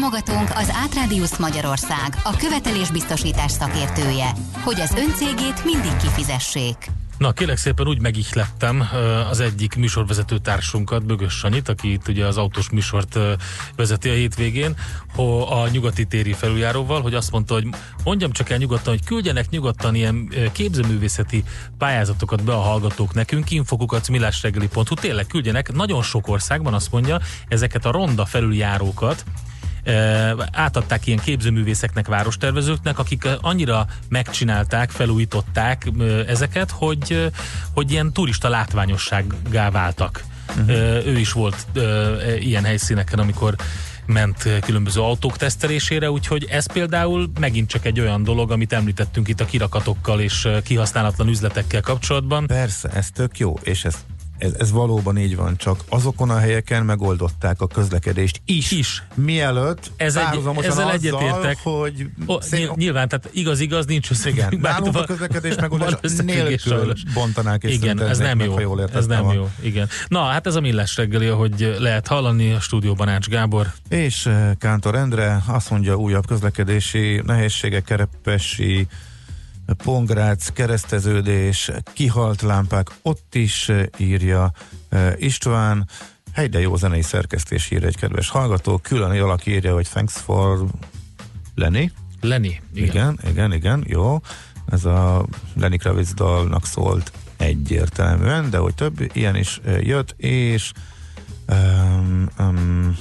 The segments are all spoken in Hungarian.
Támogatunk az Átrádiusz Magyarország, a követelésbiztosítás szakértője, hogy az öncégét mindig kifizessék. Na, kérlek szépen úgy megihlettem az egyik műsorvezető társunkat, Bögös Sanyit, aki itt ugye az autós műsort vezeti a hétvégén, a nyugati téri felüljáróval, hogy azt mondta, hogy mondjam csak el nyugodtan, hogy küldjenek nyugodtan ilyen képzőművészeti pályázatokat be a hallgatók nekünk, infokukat millásreggeli.hu, tényleg küldjenek, nagyon sok országban azt mondja, ezeket a ronda felüljárókat, átadták ilyen képzőművészeknek, várostervezőknek, akik annyira megcsinálták, felújították ezeket, hogy, hogy ilyen turista látványossággá váltak. Uh-huh. Ő is volt ilyen helyszíneken, amikor ment különböző autók tesztelésére, úgyhogy ez például megint csak egy olyan dolog, amit említettünk itt a kirakatokkal és kihasználatlan üzletekkel kapcsolatban. Persze, ez tök jó, és ez ez, ez valóban így van, csak azokon a helyeken megoldották a közlekedést is. Is. Mielőtt ez egy, ezzel egyetértek, hogy o, szén... nyilván, tehát igaz-igaz, nincs össze. Igen, nálunk a közlekedés megoldás nélkül bontanák és Igen, ez nem jó. Meg, jól ez nem van. jó. Igen. Na, hát ez a millás reggeli, hogy lehet hallani a stúdióban Ács Gábor. És eh, Kántor Endre azt mondja, újabb közlekedési nehézségek, kerepesi Pongrác, kereszteződés, kihalt lámpák, ott is eh, írja eh, István, helyde jó zenei szerkesztés ír egy kedves hallgató, külön alak írja, hogy thanks for Lenny. Lenny, igen. Igen, igen, igen, jó. Ez a Lenny Kravitz dalnak szólt egyértelműen, de hogy több ilyen is eh, jött, és um, um,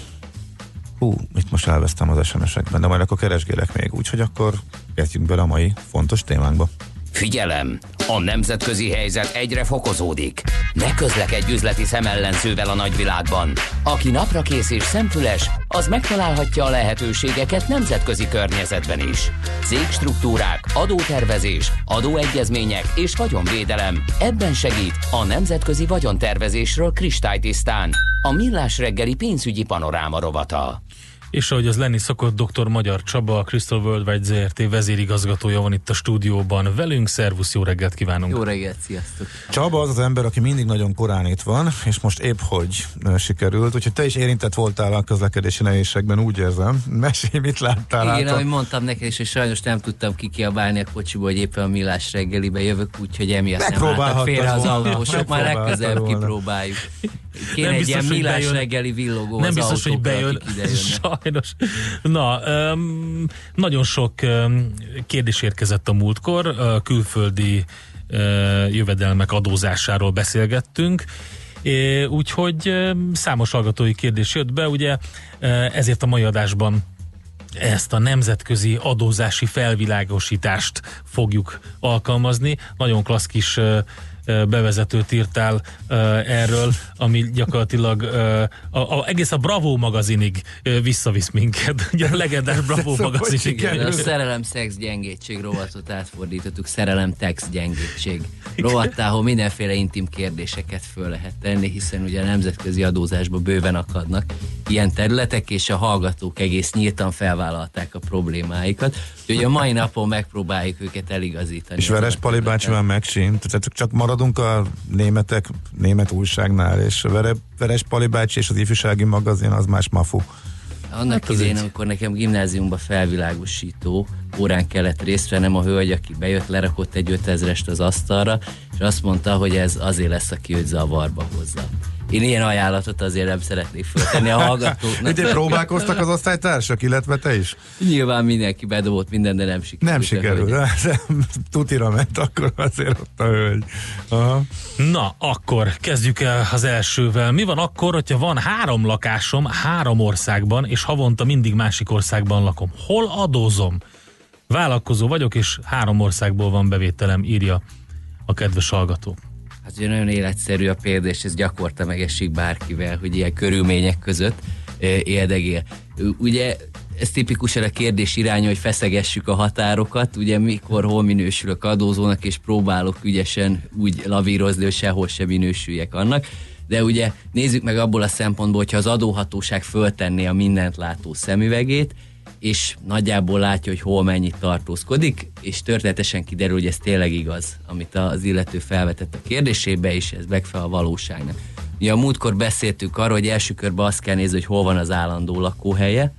hú, itt most elvesztem az SMS-ekben, de majd akkor keresgélek még, úgyhogy akkor kezdjünk bele a mai fontos témánkba. Figyelem! A nemzetközi helyzet egyre fokozódik. Ne közlekedj üzleti szemellenzővel a nagyvilágban. Aki naprakész és szemfüles, az megtalálhatja a lehetőségeket nemzetközi környezetben is. Cégstruktúrák, adótervezés, adóegyezmények és vagyonvédelem. Ebben segít a Nemzetközi Vagyontervezésről kristálytisztán. A Millás reggeli pénzügyi panoráma rovata. És ahogy az lenni szokott, dr. Magyar Csaba, a Crystal Worldwide ZRT vezérigazgatója van itt a stúdióban velünk. Szervusz, jó reggelt kívánunk! Jó reggelt, sziasztok! Csaba az az ember, aki mindig nagyon korán itt van, és most épp hogy sikerült, úgyhogy te is érintett voltál a közlekedési nehézségben, úgy érzem. Mesélj, mit láttál Igen, ahogy mondtam neked is, hogy sajnos nem tudtam kikiabálni a kocsiból, hogy éppen a millás reggelibe jövök, úgyhogy emiatt nem álltak félre az autósok, már legközelebb kipróbáljuk. Kéne egy ilyen millás reggeli villogó Nem biztos, hogy bejön. Sajnos. Na, um, nagyon sok kérdés érkezett a múltkor. Külföldi jövedelmek adózásáról beszélgettünk. Úgyhogy számos hallgatói kérdés jött be, ugye ezért a mai adásban ezt a nemzetközi adózási felvilágosítást fogjuk alkalmazni. Nagyon klassz kis bevezetőt írtál erről, ami gyakorlatilag a, a, egész a Bravo magazinig visszavisz minket. Ugye a legendás Bravo magazinig. A szerelem szex gyengétség rovatot átfordítottuk, szerelem text gyengétség rovattá, ahol mindenféle intim kérdéseket föl lehet tenni, hiszen ugye a nemzetközi adózásban bőven akadnak ilyen területek, és a hallgatók egész nyíltan felvállalták a problémáikat. Úgyhogy a mai napon megpróbáljuk őket eligazítani. És Veres Pali bácsi már megsint, tehát csak maradunk a németek, német újságnál, és Vere, Veres Pali bácsi és az ifjúsági magazin az más mafu. Annak hát idején, amikor nekem gimnáziumban felvilágosító órán kellett részt vennem, a hölgy, aki bejött, lerakott egy 5000-est az asztalra, és azt mondta, hogy ez azért lesz, aki őt zavarba hozza. Én ilyen ajánlatot azért nem szeretnék föltenni a hallgatóknak. Ugye próbálkoztak az osztálytársak, illetve te is? Nyilván mindenki bedobott minden, de nem sikerült. Nem sikerült, de tutira ment akkor azért ott a hölgy. Aha. Na, akkor kezdjük el az elsővel. Mi van akkor, hogyha van három lakásom három országban, és havonta mindig másik országban lakom? Hol adózom? Vállalkozó vagyok, és három országból van bevételem, írja a kedves hallgató. Hát ugye nagyon életszerű a példa, és ez gyakorta megesik bárkivel, hogy ilyen körülmények között éldegél. Ugye ez tipikusan a kérdés iránya, hogy feszegessük a határokat, ugye mikor hol minősülök adózónak, és próbálok ügyesen úgy lavírozni, hogy sehol sem minősüljek annak. De ugye nézzük meg abból a szempontból, hogyha az adóhatóság föltenné a mindent látó szemüvegét, és nagyjából látja, hogy hol mennyit tartózkodik, és történetesen kiderül, hogy ez tényleg igaz, amit az illető felvetett a kérdésébe, és ez megfelel a valóságnak. Ugye a múltkor beszéltünk arról, hogy első körben azt kell nézni, hogy hol van az állandó lakóhelye,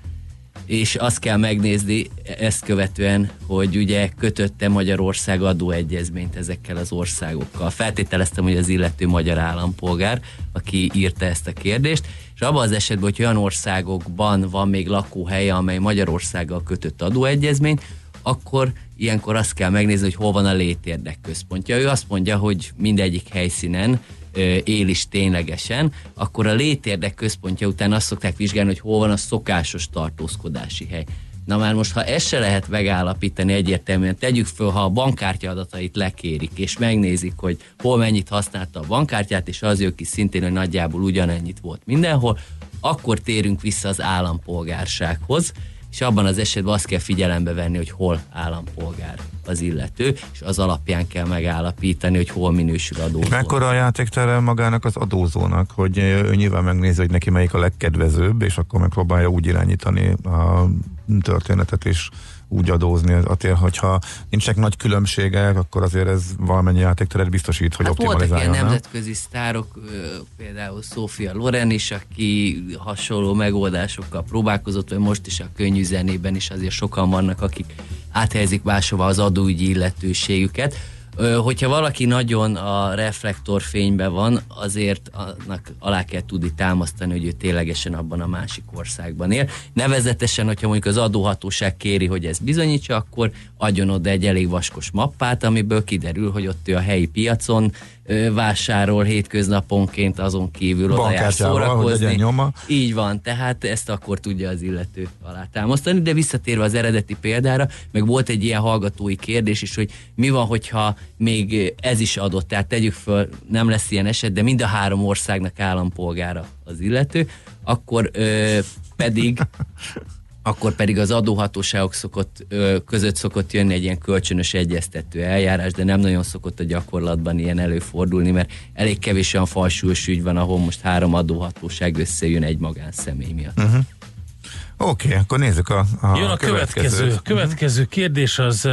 és azt kell megnézni ezt követően, hogy ugye kötötte Magyarország adóegyezményt ezekkel az országokkal. Feltételeztem, hogy az illető magyar állampolgár, aki írta ezt a kérdést, és abban az esetben, hogy olyan országokban van még lakóhelye, amely Magyarországgal kötött adóegyezményt, akkor ilyenkor azt kell megnézni, hogy hol van a létérdek központja. Ő azt mondja, hogy mindegyik helyszínen él is ténylegesen, akkor a létérdek központja után azt szokták vizsgálni, hogy hol van a szokásos tartózkodási hely. Na már most, ha ezt se lehet megállapítani egyértelműen, tegyük föl, ha a bankkártya adatait lekérik, és megnézik, hogy hol mennyit használta a bankkártyát, és az jön ki szintén, hogy nagyjából ugyanennyit volt mindenhol, akkor térünk vissza az állampolgársághoz, és abban az esetben azt kell figyelembe venni, hogy hol állampolgár az illető, és az alapján kell megállapítani, hogy hol minősül adózó. Mekkora a játéktere magának az adózónak, hogy ő nyilván megnézi, hogy neki melyik a legkedvezőbb, és akkor megpróbálja úgy irányítani a történetet, és úgy adózni. Azért, hogyha nincsenek nagy különbségek, akkor azért ez valamennyi játékteret biztosít, hogy hát optimalizáljon. Voltak ilyen nemzetközi sztárok, például Sofia Loren is, aki hasonló megoldásokkal próbálkozott, vagy most is a könnyű zenében is azért sokan vannak, akik áthelyezik máshova az adóügyi illetőségüket hogyha valaki nagyon a reflektorfényben van, azért annak alá kell tudni támasztani, hogy ő ténylegesen abban a másik országban él. Nevezetesen, hogyha mondjuk az adóhatóság kéri, hogy ez bizonyítsa, akkor adjon oda egy elég vaskos mappát, amiből kiderül, hogy ott ő a helyi piacon vásárol hétköznaponként azon kívül oda jár szórakozni. Nyoma. Így van, tehát ezt akkor tudja az illető alátámasztani, de visszatérve az eredeti példára, meg volt egy ilyen hallgatói kérdés is, hogy mi van, hogyha még ez is adott, tehát tegyük föl, nem lesz ilyen eset, de mind a három országnak állampolgára az illető, akkor ö, pedig akkor pedig az adóhatóságok szokott, ö, között szokott jönni egy ilyen kölcsönös egyeztető eljárás, de nem nagyon szokott a gyakorlatban ilyen előfordulni, mert elég kevés olyan falsúlyos ügy van, ahol most három adóhatóság összejön egy magánszemély miatt. Uh-huh. Oké, okay, akkor nézzük a, a Jön a következő, következő kérdés az,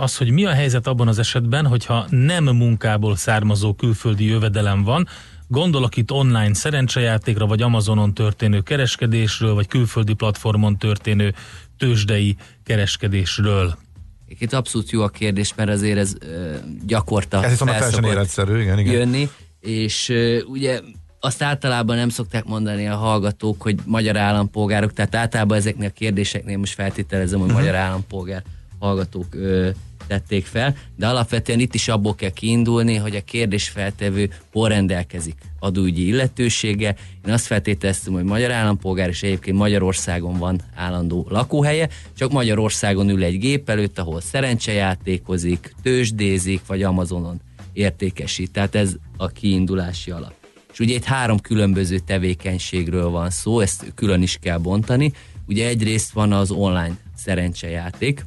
az, hogy mi a helyzet abban az esetben, hogyha nem munkából származó külföldi jövedelem van, Gondolok itt online szerencsejátékra, vagy Amazonon történő kereskedésről, vagy külföldi platformon történő tőzsdei kereskedésről. Itt abszolút jó a kérdés, mert azért ez uh, gyakorta ez fel életszerű, igen, igen. jönni, és uh, ugye azt általában nem szokták mondani a hallgatók, hogy magyar állampolgárok, tehát általában ezeknél a kérdéseknél most feltételezem, hogy uh-huh. magyar állampolgár hallgatók uh, tették fel, de alapvetően itt is abból kell kiindulni, hogy a kérdésfeltevő hol rendelkezik adóügyi illetősége. Én azt feltételeztem, hogy magyar állampolgár, és egyébként Magyarországon van állandó lakóhelye, csak Magyarországon ül egy gép előtt, ahol szerencsejátékozik, tőzsdézik, vagy Amazonon értékesít. Tehát ez a kiindulási alap. És ugye itt három különböző tevékenységről van szó, ezt külön is kell bontani. Ugye egyrészt van az online szerencsejáték,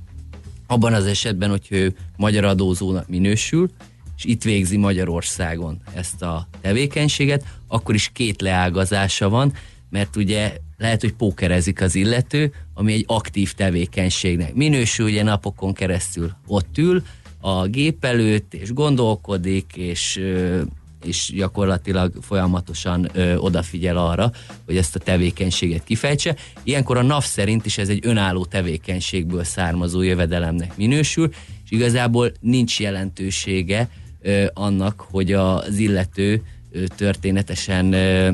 abban az esetben, hogy ő magyar adózónak minősül, és itt végzi Magyarországon ezt a tevékenységet, akkor is két leágazása van, mert ugye lehet, hogy pókerezik az illető, ami egy aktív tevékenységnek minősül, ugye napokon keresztül ott ül a gép előtt, és gondolkodik, és és gyakorlatilag folyamatosan ö, odafigyel arra, hogy ezt a tevékenységet kifejtse. Ilyenkor a NAV szerint is ez egy önálló tevékenységből származó jövedelemnek minősül, és igazából nincs jelentősége ö, annak, hogy az illető ö, történetesen ö,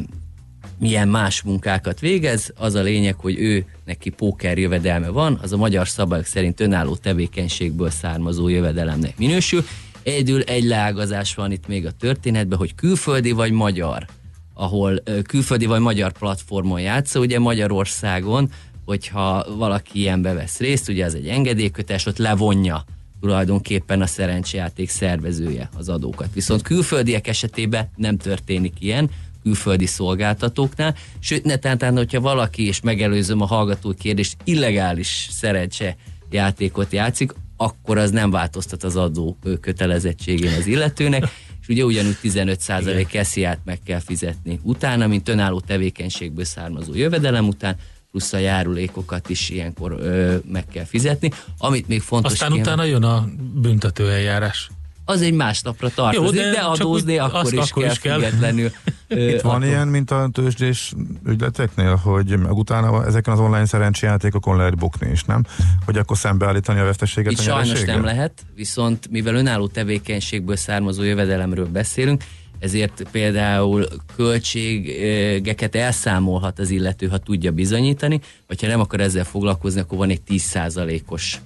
milyen más munkákat végez. Az a lényeg, hogy ő neki póker jövedelme van, az a magyar szabályok szerint önálló tevékenységből származó jövedelemnek minősül, Egyedül egy leágazás van itt még a történetben, hogy külföldi vagy magyar, ahol külföldi vagy magyar platformon játszol, ugye Magyarországon, hogyha valaki ilyenbe vesz részt, ugye az egy engedélykötés, ott levonja tulajdonképpen a szerencsejáték szervezője az adókat. Viszont külföldiek esetében nem történik ilyen, külföldi szolgáltatóknál, sőt, netán, hogyha valaki, és megelőzöm a hallgató kérdést, illegális szerencse játékot játszik, akkor az nem változtat az adó kötelezettségén az illetőnek, és ugye ugyanúgy 15% kesziát meg kell fizetni utána, mint önálló tevékenységből származó jövedelem után, plusz a járulékokat is ilyenkor ö, meg kell fizetni. Amit még fontos Aztán kém, utána jön a büntetőeljárás. Az egy másnapra tartozik, Jó, de, de adózni akkor, is, akkor kell, is kell függetlenül. Itt van attól. ilyen, mint a tőzsdés ügyleteknél, hogy utána ezeken az online szerencséjátékokon lehet bukni is, nem? Hogy akkor szembeállítani a veszteséget Itt a sajnos nem lehet, viszont mivel önálló tevékenységből származó jövedelemről beszélünk, ezért például költségeket elszámolhat az illető, ha tudja bizonyítani, vagy ha nem akar ezzel foglalkozni, akkor van egy 10%-os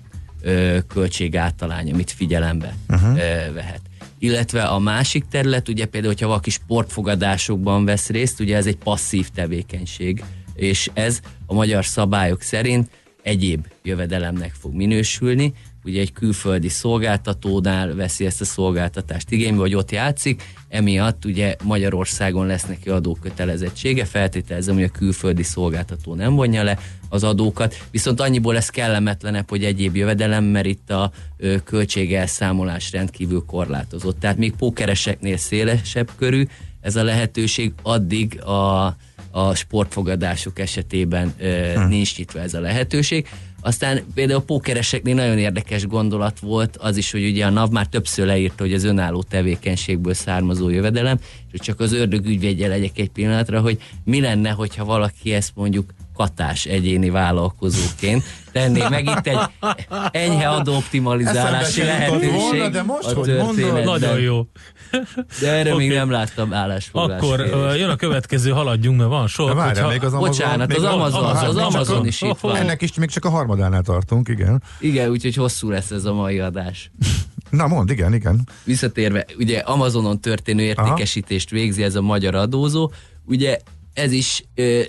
költségáltalány, amit figyelembe uh-huh. vehet. Illetve a másik terület, ugye például, hogyha valaki sportfogadásokban vesz részt, ugye ez egy passzív tevékenység, és ez a magyar szabályok szerint egyéb jövedelemnek fog minősülni, ugye egy külföldi szolgáltatónál veszi ezt a szolgáltatást igénybe, vagy ott játszik, emiatt ugye Magyarországon lesz neki adókötelezettsége, feltételezem, hogy a külföldi szolgáltató nem vonja le az adókat, viszont annyiból lesz kellemetlenebb, hogy egyéb jövedelem, mert itt a költségelszámolás rendkívül korlátozott. Tehát még pókereseknél szélesebb körű ez a lehetőség, addig a, a sportfogadások esetében ö, hm. nincs nyitva ez a lehetőség. Aztán például a pókereseknél nagyon érdekes gondolat volt az is, hogy ugye a NAV már többször leírta, hogy az önálló tevékenységből származó jövedelem, és hogy csak az ördög ügyvédje legyek egy pillanatra, hogy mi lenne, hogyha valaki ezt mondjuk katás egyéni vállalkozóként tenné meg itt egy enyhe adóoptimalizálási lehetőség volna, de most, a hogy mondod, nagyon jó. De erre okay. még nem láttam állásfoglalást. Akkor uh, jön a következő, haladjunk, mert van sor. Várjál, hogyha... még az Amazon, Bocsánat, még az Amazon, az, az Amazon is itt van. Ennek is még csak a harmadánál tartunk, igen. Igen, úgyhogy hosszú lesz ez a mai adás. Na mond, igen, igen. Visszatérve, ugye Amazonon történő értékesítést végzi ez a magyar adózó, ugye ez is,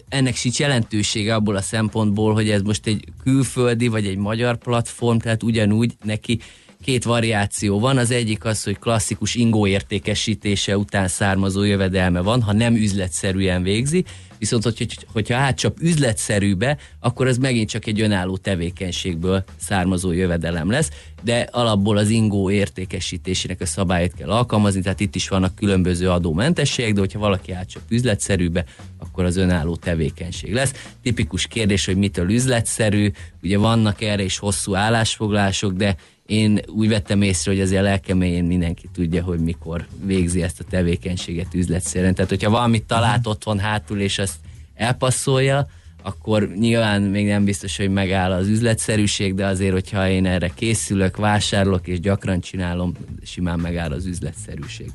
ennek sincs jelentősége abból a szempontból, hogy ez most egy külföldi vagy egy magyar platform, tehát ugyanúgy neki két variáció van. Az egyik az, hogy klasszikus ingó értékesítése után származó jövedelme van, ha nem üzletszerűen végzi, viszont hogy, hogyha átcsap üzletszerűbe, akkor ez megint csak egy önálló tevékenységből származó jövedelem lesz, de alapból az ingó értékesítésének a szabályt kell alkalmazni, tehát itt is vannak különböző adómentességek, de hogyha valaki átcsap üzletszerűbe, akkor az önálló tevékenység lesz. Tipikus kérdés, hogy mitől üzletszerű, ugye vannak erre is hosszú állásfoglások, de én úgy vettem észre, hogy azért lelkeméjén mindenki tudja, hogy mikor végzi ezt a tevékenységet üzletszerűen. Tehát, hogyha valamit talált otthon hátul, és azt elpasszolja, akkor nyilván még nem biztos, hogy megáll az üzletszerűség, de azért, hogyha én erre készülök, vásárolok és gyakran csinálom, simán megáll az üzletszerűség.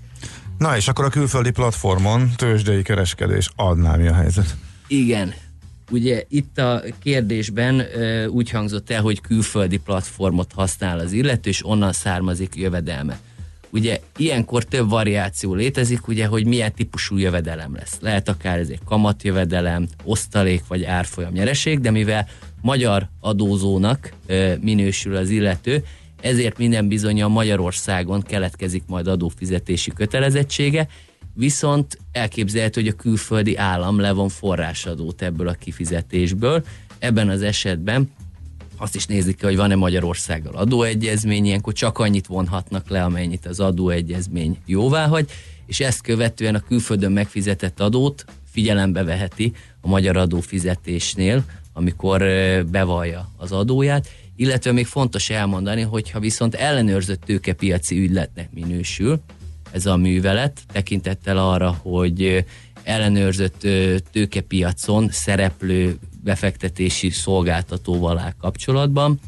Na és akkor a külföldi platformon tőzsdei kereskedés adná mi a helyzet? Igen, Ugye itt a kérdésben ö, úgy hangzott el, hogy külföldi platformot használ az illető, és onnan származik jövedelme. Ugye ilyenkor több variáció létezik, ugye, hogy milyen típusú jövedelem lesz. Lehet akár ez egy kamatjövedelem, osztalék vagy árfolyam nyereség, de mivel magyar adózónak ö, minősül az illető, ezért minden bizony a Magyarországon keletkezik majd adófizetési kötelezettsége, viszont elképzelhető, hogy a külföldi állam levon forrásadót ebből a kifizetésből. Ebben az esetben azt is nézik hogy van-e Magyarországgal adóegyezmény, ilyenkor csak annyit vonhatnak le, amennyit az adóegyezmény jóvá hagy, és ezt követően a külföldön megfizetett adót figyelembe veheti a magyar adófizetésnél, amikor bevallja az adóját, illetve még fontos elmondani, hogy ha viszont ellenőrzött tőkepiaci ügyletnek minősül, ez a művelet, tekintettel arra, hogy ellenőrzött tőkepiacon szereplő befektetési szolgáltatóval áll kapcsolatban,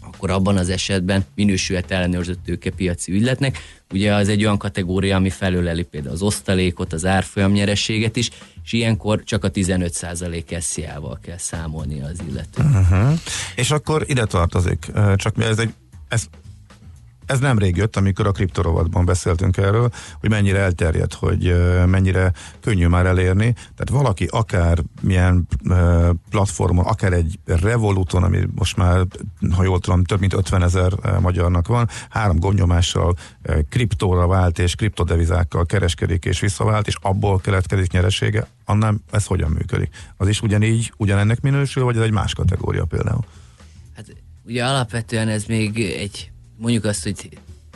akkor abban az esetben minősülhet ellenőrzött tőkepiaci ügyletnek. Ugye az egy olyan kategória, ami felöleli például az osztalékot, az árfolyam nyerességet is, és ilyenkor csak a 15% SZIA-val kell számolni az illető. Uh-huh. És akkor ide tartozik, csak ez egy ez ez nem rég jött, amikor a kriptorovatban beszéltünk erről, hogy mennyire elterjedt, hogy mennyire könnyű már elérni. Tehát valaki akár milyen platformon, akár egy Revoluton, ami most már, ha jól tudom, több mint 50 ezer magyarnak van, három gomnyomással kriptóra vált és kriptodevizákkal kereskedik és visszavált, és abból keletkezik nyeresége, annál ez hogyan működik? Az is ugyanígy, ugyanennek minősül, vagy ez egy más kategória például? Hát ugye alapvetően ez még egy, mondjuk azt, hogy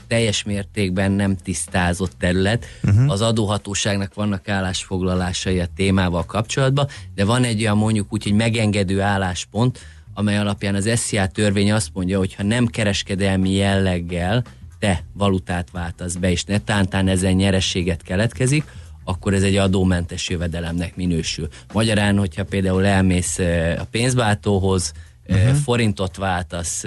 teljes mértékben nem tisztázott terület. Uh-huh. Az adóhatóságnak vannak állásfoglalásai a témával kapcsolatban, de van egy olyan mondjuk úgy, hogy megengedő álláspont, amely alapján az SZIA törvény azt mondja, hogy ha nem kereskedelmi jelleggel te valutát váltasz be, és netántán ezen nyerességet keletkezik, akkor ez egy adómentes jövedelemnek minősül. Magyarán, hogyha például elmész a pénzváltóhoz, uh-huh. forintot váltasz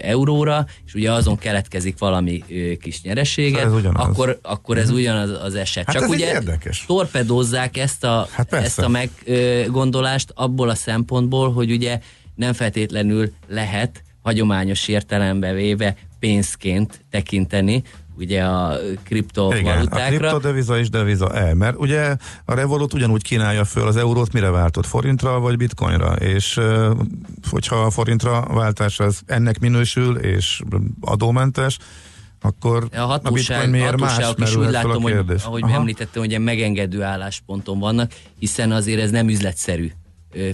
euróra, és ugye azon keletkezik valami kis nyereséget, ez akkor, akkor ez uh-huh. ugyanaz az eset. Hát Csak ez ugye érdekes. torpedózzák ezt a, hát ezt a meggondolást abból a szempontból, hogy ugye nem feltétlenül lehet hagyományos értelembe véve pénzként tekinteni ugye a kriptovalutákra. Igen, a kriptodeviza is deviza E, mert ugye a Revolut ugyanúgy kínálja föl az eurót, mire váltott, forintra vagy bitcoinra, és hogyha a forintra váltás az ennek minősül, és adómentes, akkor a hatóság, a miért más is úgy látom, hogy, ahogy Aha. említettem, hogy megengedő állásponton vannak, hiszen azért ez nem üzletszerű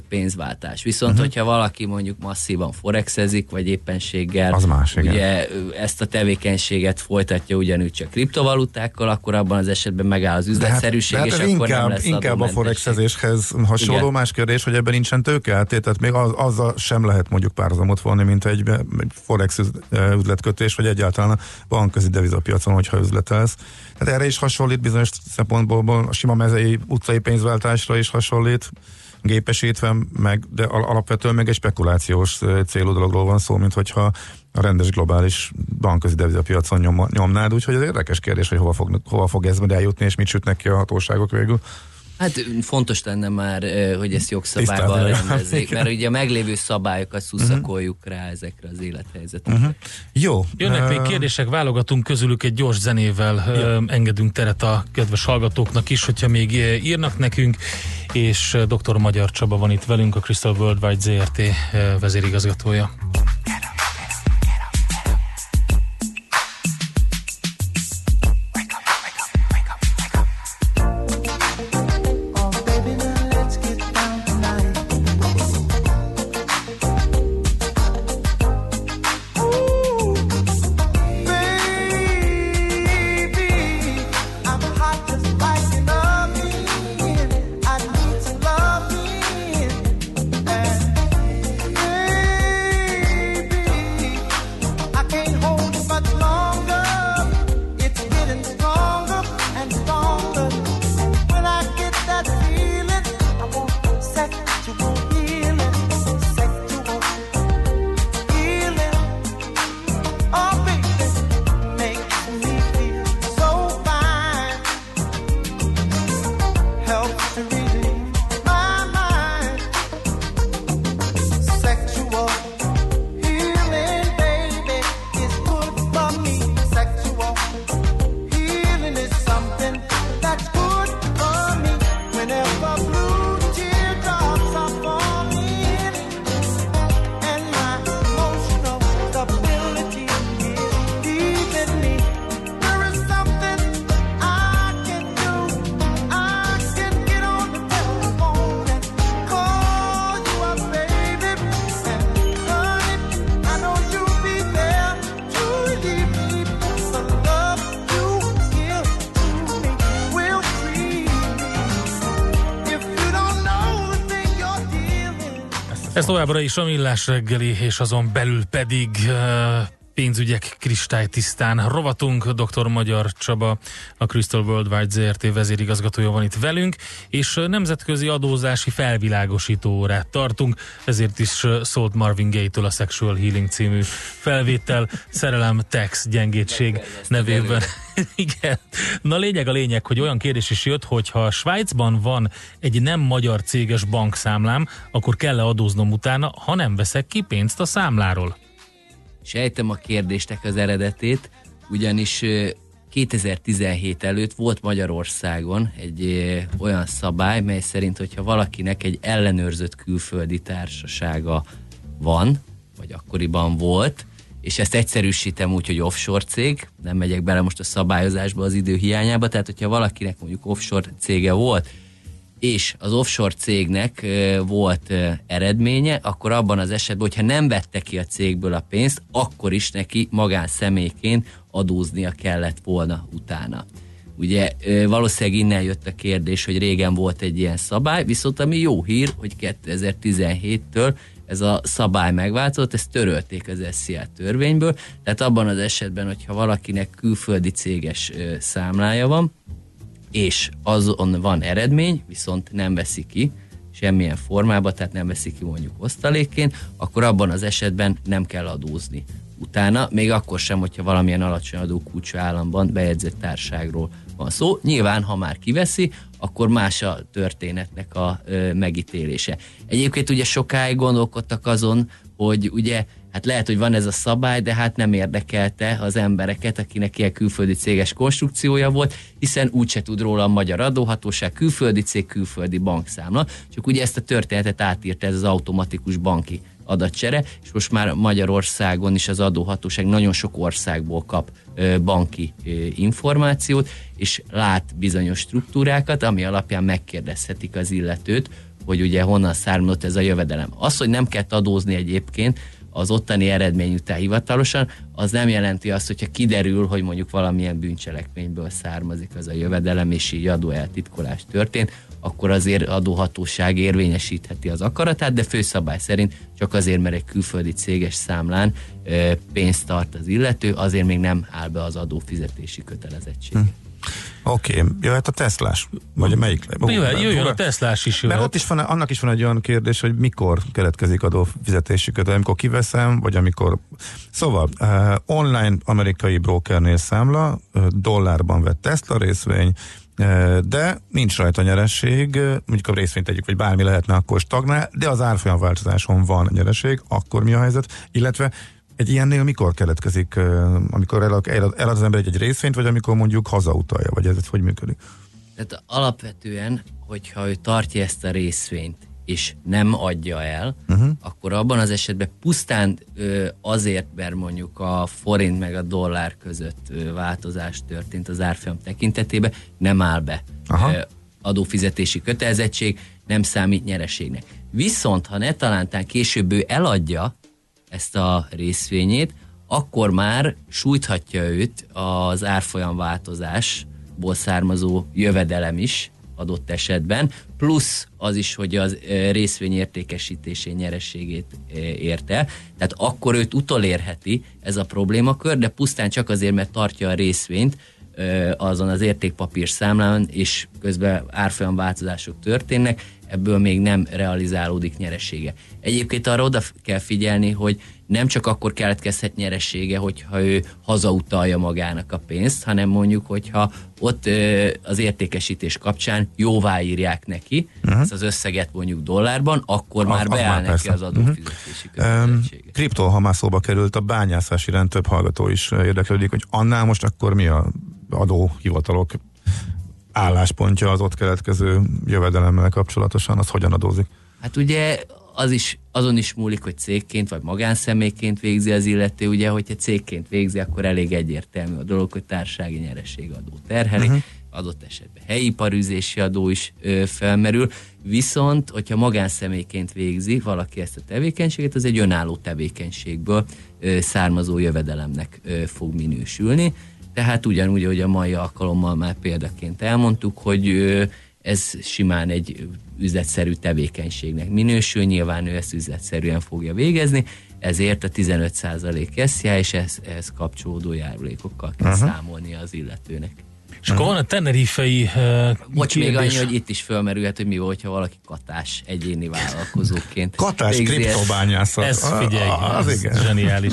pénzváltás. Viszont, uh-huh. hogyha valaki mondjuk masszívan forexezik, vagy éppenséggel az más, igen. ugye ezt a tevékenységet folytatja ugyanúgy csak kriptovalutákkal, akkor abban az esetben megáll az üzletszerűség, de hát, és de akkor inkább, nem lesz Inkább a forexezéshez hasonló igen. más kérdés, hogy ebben nincsen tőkeátét, tehát még az, azzal sem lehet mondjuk párhuzamot vonni, mint egy, egy forex üzletkötés, vagy egyáltalán a bankközi devizapiacon, hogyha üzletelsz. Tehát erre is hasonlít bizonyos szempontból, a sima mezei utcai pénzváltásra is hasonlít gépesítve, meg, de alapvetően meg egy spekulációs célú dologról van szó, mint hogyha a rendes globális bankközi devizapiacon nyom, nyomnád, úgyhogy ez érdekes kérdés, hogy hova fog, hova fog ez eljutni, és mit sütnek ki a hatóságok végül. Hát fontos lenne már, hogy ezt jogszabályban rendezzék, mert ugye a meglévő szabályokat szuszakoljuk uh-huh. rá ezekre az élethelyzetekre. Uh-huh. Jó. Jönnek még kérdések, válogatunk közülük egy gyors zenével, uh, engedünk teret a kedves hallgatóknak is, hogyha még írnak nekünk, és dr. Magyar Csaba van itt velünk, a Crystal Worldwide ZRT vezérigazgatója. Ez továbbra is a millás reggeli, és azon belül pedig pénzügyek kristálytisztán rovatunk. Dr. Magyar Csaba, a Crystal Worldwide ZRT vezérigazgatója van itt velünk, és nemzetközi adózási felvilágosító órát tartunk, ezért is szólt Marvin Gaye-től a Sexual Healing című felvétel, szerelem, tex, gyengétség nevében. Igen. Na lényeg a lényeg, hogy olyan kérdés is jött, hogy ha Svájcban van egy nem magyar céges bankszámlám, akkor kell-e adóznom utána, ha nem veszek ki pénzt a számláról? Sejtem a kérdéstek az eredetét. ugyanis 2017 előtt volt Magyarországon egy olyan szabály, mely szerint, hogyha valakinek egy ellenőrzött külföldi társasága van, vagy akkoriban volt, és ezt egyszerűsítem úgy, hogy offshore cég, nem megyek bele most a szabályozásba az idő hiányába, tehát hogyha valakinek mondjuk offshore cége volt, és az offshore cégnek volt eredménye, akkor abban az esetben, hogyha nem vette ki a cégből a pénzt, akkor is neki magánszemélyként adóznia kellett volna utána. Ugye valószínűleg innen jött a kérdés, hogy régen volt egy ilyen szabály, viszont ami jó hír, hogy 2017-től ez a szabály megváltozott, ezt törölték az SZIA törvényből, tehát abban az esetben, hogyha valakinek külföldi céges számlája van, és azon van eredmény, viszont nem veszi ki, semmilyen formában, tehát nem veszi ki mondjuk osztalékként, akkor abban az esetben nem kell adózni utána, még akkor sem, hogyha valamilyen alacsony adókulcsú államban bejegyzett társágról van szó. Nyilván, ha már kiveszi, akkor más a történetnek a ö, megítélése. Egyébként ugye sokáig gondolkodtak azon, hogy ugye hát lehet, hogy van ez a szabály, de hát nem érdekelte az embereket, akinek ilyen külföldi céges konstrukciója volt, hiszen úgyse tud róla a magyar adóhatóság, külföldi cég, külföldi bankszámla, csak ugye ezt a történetet átírta ez az automatikus banki adatcsere, és most már Magyarországon is az adóhatóság nagyon sok országból kap banki információt, és lát bizonyos struktúrákat, ami alapján megkérdezhetik az illetőt, hogy ugye honnan származott ez a jövedelem. Az, hogy nem kell adózni egyébként, az ottani eredmény után hivatalosan, az nem jelenti azt, hogyha kiderül, hogy mondjuk valamilyen bűncselekményből származik az a jövedelem, és így adó eltitkolás történt, akkor azért adóhatóság érvényesítheti az akaratát, de főszabály szerint csak azért, mert egy külföldi céges számlán pénzt tart az illető, azért még nem áll be az adófizetési kötelezettség. Oké, okay. jöhet a Teslás? Vagy melyik? Jöhet, jöjjön a Teslás is jöhet. Mert ott is van, annak is van egy olyan kérdés, hogy mikor keletkezik adófizetési kötelezettség, amikor kiveszem, vagy amikor... Szóval, uh, online amerikai brokernél számla, uh, dollárban vett Tesla részvény, de nincs rajta nyereség, mondjuk a részvényt tegyük, vagy bármi lehetne, akkor stagnál, de az árfolyam változáson van nyereség, akkor mi a helyzet, illetve egy ilyennél mikor keletkezik, amikor elad, elad, elad az ember egy, egy részvényt, vagy amikor mondjuk hazautalja, vagy ez hogy működik? Tehát alapvetően, hogyha ő tartja ezt a részvényt, és nem adja el, uh-huh. akkor abban az esetben pusztán ö, azért, mert mondjuk a forint meg a dollár között ö, változás történt az árfolyam tekintetében, nem áll be Aha. Ö, adófizetési kötelezettség, nem számít nyereségnek. Viszont, ha ne talántán később ő eladja ezt a részvényét, akkor már sújthatja őt az árfolyam változásból származó jövedelem is, adott esetben, plusz az is, hogy az részvény értékesítésén nyerességét érte. Tehát akkor őt utolérheti ez a problémakör, de pusztán csak azért, mert tartja a részvényt azon az értékpapír számlán, és közben árfolyam változások történnek, ebből még nem realizálódik nyeresége. Egyébként arra oda kell figyelni, hogy nem csak akkor keletkezhet nyeresége, hogyha ő hazautalja magának a pénzt, hanem mondjuk, hogyha ott ö, az értékesítés kapcsán jóváírják neki uh-huh. ezt az összeget mondjuk dollárban, akkor a, már beáll neki persze. az adófizetési uh-huh. Um, kriptó, ha már szóba került, a bányászás iránt több hallgató is érdeklődik, hogy annál most akkor mi a adóhivatalok álláspontja az ott keletkező jövedelemmel kapcsolatosan, az hogyan adózik? Hát ugye az is, azon is múlik, hogy cégként vagy magánszemélyként végzi az illető, ugye, hogyha cégként végzi, akkor elég egyértelmű a dolog, hogy társasági nyereségadó terheli, uh-huh. adott esetben helyi parűzési adó is ö, felmerül, viszont, hogyha magánszemélyként végzi valaki ezt a tevékenységet, az egy önálló tevékenységből ö, származó jövedelemnek ö, fog minősülni, tehát ugyanúgy, hogy a mai alkalommal már példaként elmondtuk, hogy ez simán egy üzletszerű tevékenységnek minősül, nyilván ő ezt üzletszerűen fogja végezni, ezért a 15% SZIA és ehhez, ehhez kapcsolódó járulékokkal kell uh-huh. számolni az illetőnek. És akkor van a tenerifei uh, Bocs, kérdés. még annyi, hogy itt is fölmerülhet, hogy mi volt, ha valaki katás egyéni vállalkozóként. katás kriptobányászat. Ez figyelj, az, az, az igen. zseniális.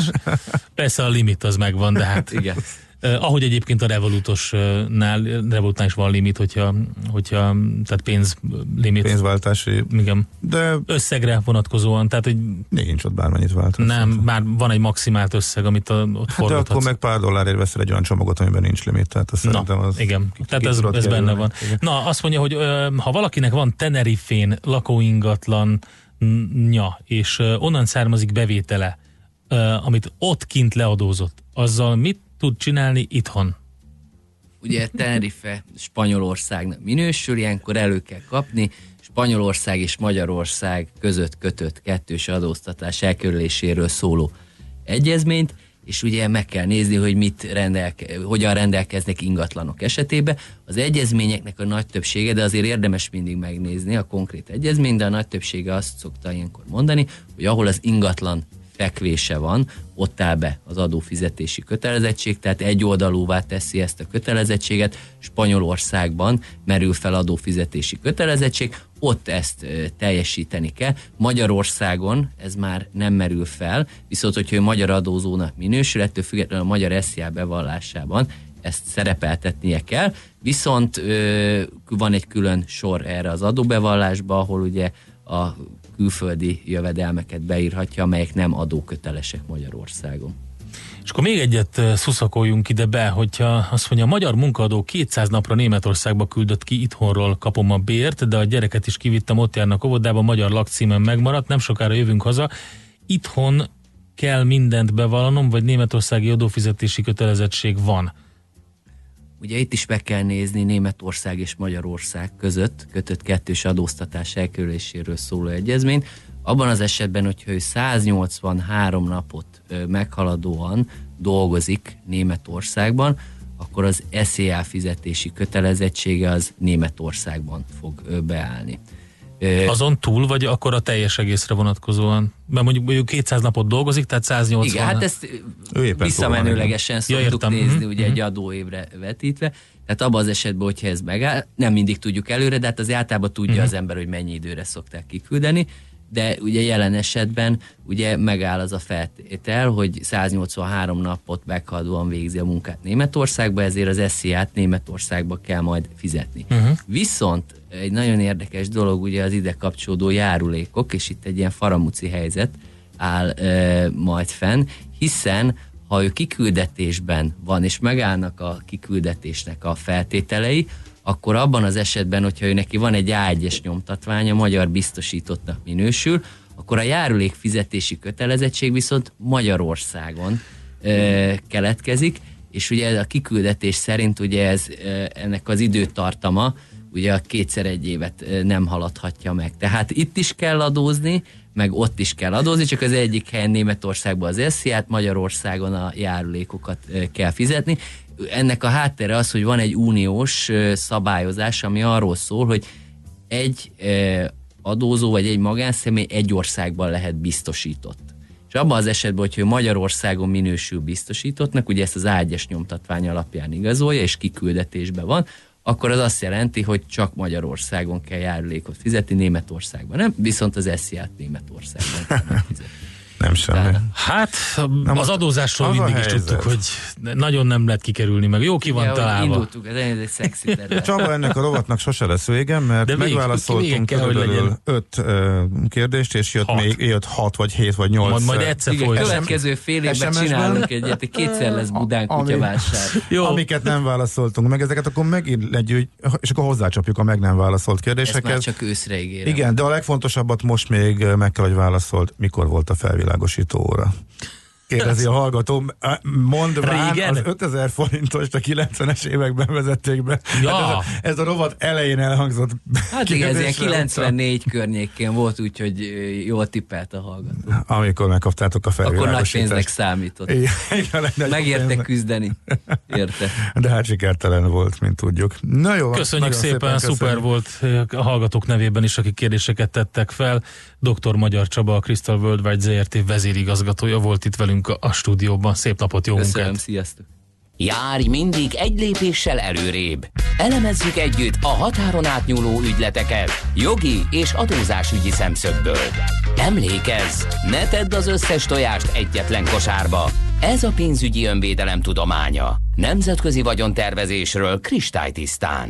Persze a limit az megvan, de hát igen. Uh, ahogy egyébként a Revolutosnál, Revolutnál is van limit, hogyha, hogyha tehát pénz limit. Pénzváltási. Igen. De Összegre vonatkozóan, tehát hogy nincs ott bármennyit változtat. nem, már van egy maximált összeg, amit a, ott Hát de akkor meg pár dollárért veszel egy olyan csomagot, amiben nincs limit, tehát szerintem Na, az... igen, tehát ez, ez benne van. Igen. Na, azt mondja, hogy ö, ha valakinek van Tenerifén lakóingatlan nya, és onnan származik bevétele, amit ott kint leadózott, azzal mit tud csinálni itthon? Ugye Tenerife Spanyolországnak minősül, ilyenkor elő kell kapni, Spanyolország és Magyarország között kötött kettős adóztatás elkerüléséről szóló egyezményt, és ugye meg kell nézni, hogy mit rendelke, hogyan rendelkeznek ingatlanok esetében. Az egyezményeknek a nagy többsége, de azért érdemes mindig megnézni a konkrét egyezményt, de a nagy többsége azt szokta ilyenkor mondani, hogy ahol az ingatlan fekvése van, ott áll be az adófizetési kötelezettség, tehát egyoldalúvá teszi ezt a kötelezettséget. Spanyolországban merül fel adófizetési kötelezettség, ott ezt teljesíteni kell. Magyarországon ez már nem merül fel, viszont hogyha ő magyar adózónak minősül, ettől függetlenül a magyar SZIA bevallásában ezt szerepeltetnie kell, viszont van egy külön sor erre az adóbevallásba, ahol ugye a külföldi jövedelmeket beírhatja, amelyek nem adókötelesek Magyarországon. És akkor még egyet ö, szuszakoljunk ide be, hogyha azt mondja, a magyar munkaadó 200 napra Németországba küldött ki, itthonról kapom a bért, de a gyereket is kivittem, ott járnak óvodába, magyar lakcímen megmaradt, nem sokára jövünk haza. Itthon kell mindent bevallanom, vagy németországi adófizetési kötelezettség van? Ugye itt is meg kell nézni Németország és Magyarország között kötött kettős adóztatás elkerüléséről szóló egyezményt. Abban az esetben, hogyha ő 183 napot meghaladóan dolgozik Németországban, akkor az SZIA fizetési kötelezettsége az Németországban fog beállni. Azon túl, vagy akkor a teljes egészre vonatkozóan? Mert mondjuk, mondjuk 200 napot dolgozik, tehát 180. Igen, hát ezt visszamenőlegesen szoktuk. Ja, értem. nézni, Mhm, ugye egy adóévre vetítve. Tehát abban az esetben, hogyha ez megáll, nem mindig tudjuk előre, de hát az általában tudja Mhm. az ember, hogy mennyi időre szokták kiküldeni, de ugye jelen esetben ugye megáll az a feltétel, hogy 183 napot meghaladóan végzi a munkát Németországba, ezért az SZIA-t Németországba kell majd fizetni. Mhm. Viszont egy nagyon érdekes dolog ugye az ide kapcsolódó járulékok, és itt egy ilyen faramuci helyzet áll e, majd fenn, hiszen ha ő kiküldetésben van, és megállnak a kiküldetésnek a feltételei, akkor abban az esetben, hogyha ő neki van egy A1-es nyomtatványa, magyar biztosítottnak minősül, akkor a járulék fizetési kötelezettség viszont Magyarországon ö, keletkezik, és ugye a kiküldetés szerint ugye ez, ö, ennek az időtartama ugye a kétszer egy évet nem haladhatja meg. Tehát itt is kell adózni, meg ott is kell adózni, csak az egyik helyen Németországban az SZIA-t, Magyarországon a járulékokat kell fizetni. Ennek a háttere az, hogy van egy uniós szabályozás, ami arról szól, hogy egy adózó vagy egy magánszemély egy országban lehet biztosított. És abban az esetben, hogyha ő Magyarországon minősül biztosítottnak, ugye ezt az ágyes nyomtatvány alapján igazolja, és kiküldetésben van, akkor az azt jelenti, hogy csak Magyarországon kell járulékot fizetni, Németországban nem, viszont az SZIA-t Németországban kell megfizetni. Nem semmi. Hát Na az adózásról az mindig is helyzet. tudtuk, hogy nagyon nem lehet kikerülni, meg jó ki van ahogy találva. Indultuk, ez egy szexi terület. Csaba, ennek a rovatnak sose lesz vége, mert De megválaszoltunk kell, hogy legyen. öt ö, kérdést, és jött Hat. még jött hat, vagy hét, vagy nyolc. Majd, majd egyszer Igen, folytatjuk. következő fél évben csinálunk egyet, kétszer lesz Budán kutyavásár. Jó. Amiket nem válaszoltunk meg, ezeket akkor megint legyűjt, és akkor hozzácsapjuk a meg nem válaszolt Ezt már kérdéseket. csak őszre ígérem. Igen, de a legfontosabbat most még meg kell, hogy válaszolt, mikor volt a felvilágosító óra. Kérdezi a hallgató, mondván Régen? az 5000 forintos a 90-es években vezették be. Ja. Hát ez, a, ez a rovat elején elhangzott. Hát igen, ez ilyen kérdésre 94 környékén volt, úgyhogy jól tippelt a hallgató. után, Amikor megkaptátok a Akkor nagy felvilágosítást. pénznek számított. Igen, igen, legnagyobb Megérte pénznek. küzdeni. Érte. De hát sikertelen volt, mint tudjuk. Na jó, Köszönjük szépen, köszönjük. szuper volt a hallgatók nevében is, akik kérdéseket tettek fel. Dr. Magyar Csaba, a Crystal Worldwide ZRT vezérigazgatója volt itt velünk a, a stúdióban. Szép napot, jó Köszönöm, munkát! sziasztok. Járj mindig egy lépéssel előrébb. Elemezzük együtt a határon átnyúló ügyleteket jogi és adózásügyi szemszögből. Emlékezz, ne tedd az összes tojást egyetlen kosárba. Ez a pénzügyi önvédelem tudománya. Nemzetközi vagyontervezésről kristálytisztán.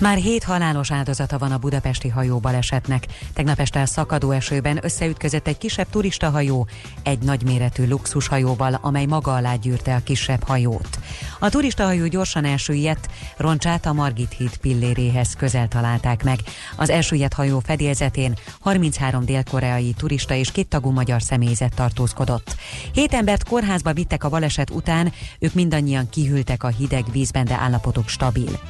Már hét halálos áldozata van a budapesti hajó balesetnek. Tegnap este szakadó esőben összeütközött egy kisebb turistahajó egy nagyméretű luxushajóval, amely maga alá gyűrte a kisebb hajót. A turistahajó gyorsan elsüllyedt, roncsát a Margit híd pilléréhez közel találták meg. Az elsüllyedt hajó fedélzetén 33 dél-koreai turista és két tagú magyar személyzet tartózkodott. Hét embert kórházba vittek a baleset után, ők mindannyian kihűltek a hideg vízben, de állapotuk stabil.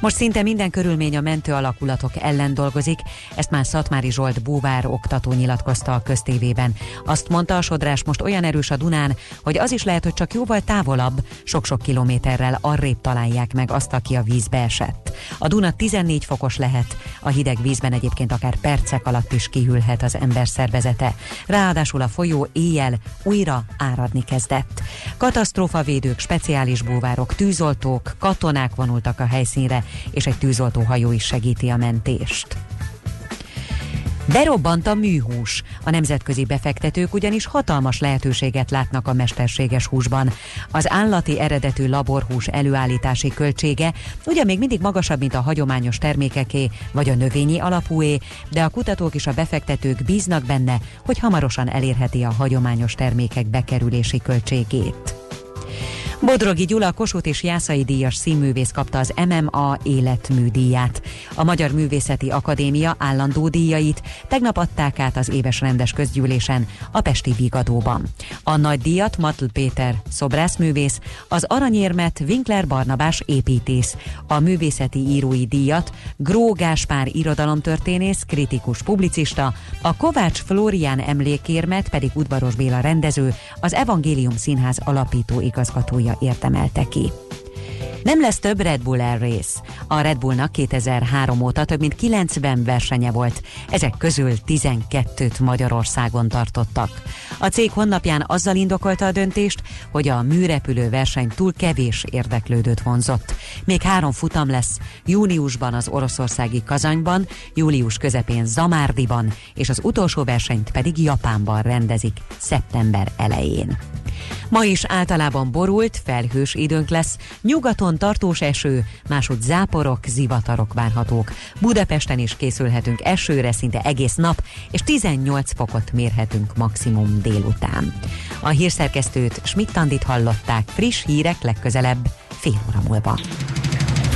Most szinte minden körülmény a mentő alakulatok ellen dolgozik, ezt már Szatmári Zsolt búvár oktató nyilatkozta a köztévében. Azt mondta, a sodrás most olyan erős a Dunán, hogy az is lehet, hogy csak jóval távolabb, sok-sok kilométerrel arrébb találják meg azt, aki a vízbe esett. A Duna 14 fokos lehet, a hideg vízben egyébként akár percek alatt is kihűlhet az ember szervezete. Ráadásul a folyó éjjel újra áradni kezdett. Katasztrófavédők, speciális búvárok, tűzoltók, katonák vonultak a helyszínre, és egy tűzoltóhajó is segíti a mentést. Berobbant a műhús. A nemzetközi befektetők ugyanis hatalmas lehetőséget látnak a mesterséges húsban. Az állati eredetű laborhús előállítási költsége ugye még mindig magasabb, mint a hagyományos termékeké vagy a növényi alapúé, de a kutatók és a befektetők bíznak benne, hogy hamarosan elérheti a hagyományos termékek bekerülési költségét. Bodrogi Gyula Kossuth és Jászai díjas színművész kapta az MMA életműdíját. A Magyar Művészeti Akadémia állandó díjait tegnap adták át az éves rendes közgyűlésen a Pesti Vigadóban. A nagy díjat Matl Péter szobrászművész, az aranyérmet Winkler Barnabás építész, a művészeti írói díjat Gró Gáspár irodalomtörténész, kritikus publicista, a Kovács Flórián emlékérmet pedig Udvaros Béla rendező, az Evangélium Színház alapító igazgatója érdemelte ki. Nem lesz több Red Bull Air Race. A Red Bullnak 2003 óta több mint 90 versenye volt, ezek közül 12-t Magyarországon tartottak. A cég honlapján azzal indokolta a döntést, hogy a műrepülő verseny túl kevés érdeklődőt vonzott. Még három futam lesz, júniusban az oroszországi Kazanyban, július közepén Zamárdiban, és az utolsó versenyt pedig Japánban rendezik szeptember elején. Ma is általában borult, felhős időnk lesz, nyugaton tartós eső, máshogy záporok, zivatarok várhatók. Budapesten is készülhetünk esőre szinte egész nap, és 18 fokot mérhetünk maximum délután. A hírszerkesztőt Schmidt-Tandit hallották, friss hírek legközelebb, fél óra múlva.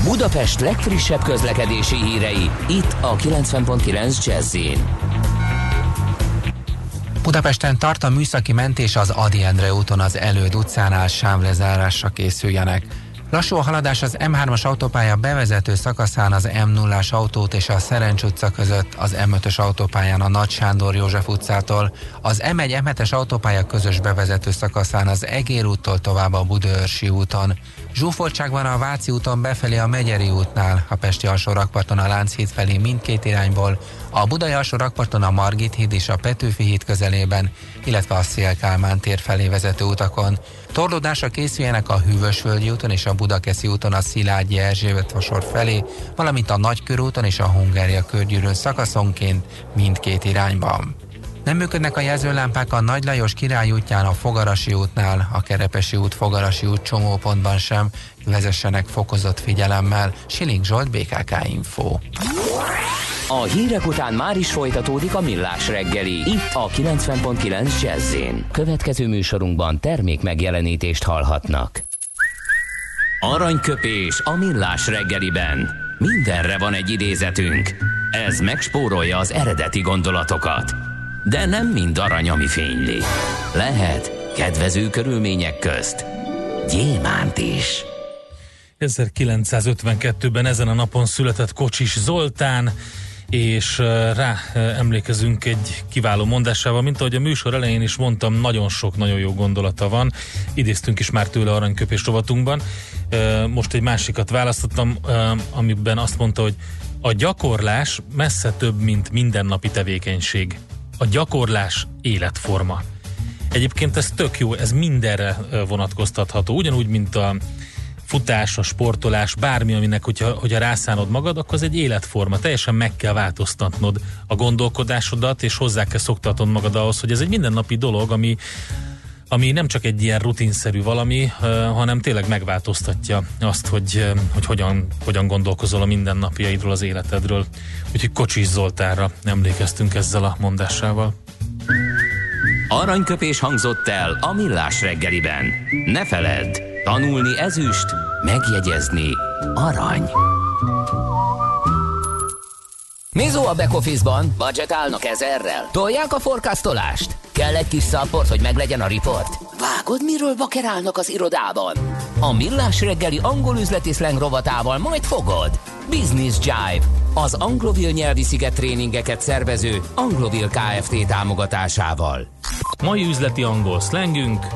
Budapest legfrissebb közlekedési hírei, itt a 90.9 jazz Budapesten tart a műszaki mentés az Adi Endre úton az Előd utcánál sávlezárásra készüljenek. Lassú a haladás az M3-as autópálya bevezető szakaszán az M0-as autót és a Szerencs utca között, az M5-ös autópályán a Nagy Sándor József utcától, az M1 M7-es autópálya közös bevezető szakaszán az Egér úttól tovább a Budaörsi úton. Zsúfoltság van a Váci úton befelé a Megyeri útnál, a Pesti alsó rakparton a Lánchíd felé mindkét irányból, a Budai alsó rakparton a Margit híd és a Petőfi híd közelében, illetve a Szélkálmán tér felé vezető utakon. Torlódásra készüljenek a Hűvösvölgyi úton és a Budakeszi úton a Szilágyi Erzsébet vasor felé, valamint a Nagykörúton és a Hungária körgyűrűn szakaszonként mindkét irányban. Nem működnek a jelzőlámpák a Nagy Lajos Király útján a Fogarasi útnál, a Kerepesi út Fogarasi út csomópontban sem, vezessenek fokozott figyelemmel. Siling Zsolt, BKK Info. A hírek után már is folytatódik a millás reggeli. Itt a 90.9 jazz Következő műsorunkban termék megjelenítést hallhatnak. Aranyköpés a millás reggeliben. Mindenre van egy idézetünk. Ez megspórolja az eredeti gondolatokat. De nem mind arany, ami fényli. Lehet kedvező körülmények közt gyémánt is. 1952-ben ezen a napon született Kocsis Zoltán, és rá emlékezünk egy kiváló mondásával, mint ahogy a műsor elején is mondtam, nagyon sok, nagyon jó gondolata van. Idéztünk is már tőle aranyköpés rovatunkban. Most egy másikat választottam, amiben azt mondta, hogy a gyakorlás messze több, mint mindennapi tevékenység. A gyakorlás életforma. Egyébként ez tök jó, ez mindenre vonatkoztatható. Ugyanúgy, mint a futás, a sportolás, bármi, aminek, hogyha, hogyha rászánod magad, akkor az egy életforma. Teljesen meg kell változtatnod a gondolkodásodat, és hozzá kell szoktatnod magad ahhoz, hogy ez egy mindennapi dolog, ami, ami nem csak egy ilyen rutinszerű valami, hanem tényleg megváltoztatja azt, hogy, hogy hogyan, hogyan gondolkozol a mindennapjaidról, az életedről. Úgyhogy Kocsis Zoltánra emlékeztünk ezzel a mondásával. Aranyköpés hangzott el a millás reggeliben. Ne feledd, tanulni ezüst, megjegyezni arany. Mizó a back office-ban? Budgetálnak ezerrel? Tolják a forecastolást? Kell egy kis szapport, hogy meglegyen a report? Vágod, miről bakerálnak az irodában? A millás reggeli angol üzleti slang rovatával majd fogod. Business Jive, az anglovil nyelvi sziget tréningeket szervező Anglovil Kft. támogatásával. Mai üzleti angol szlengünk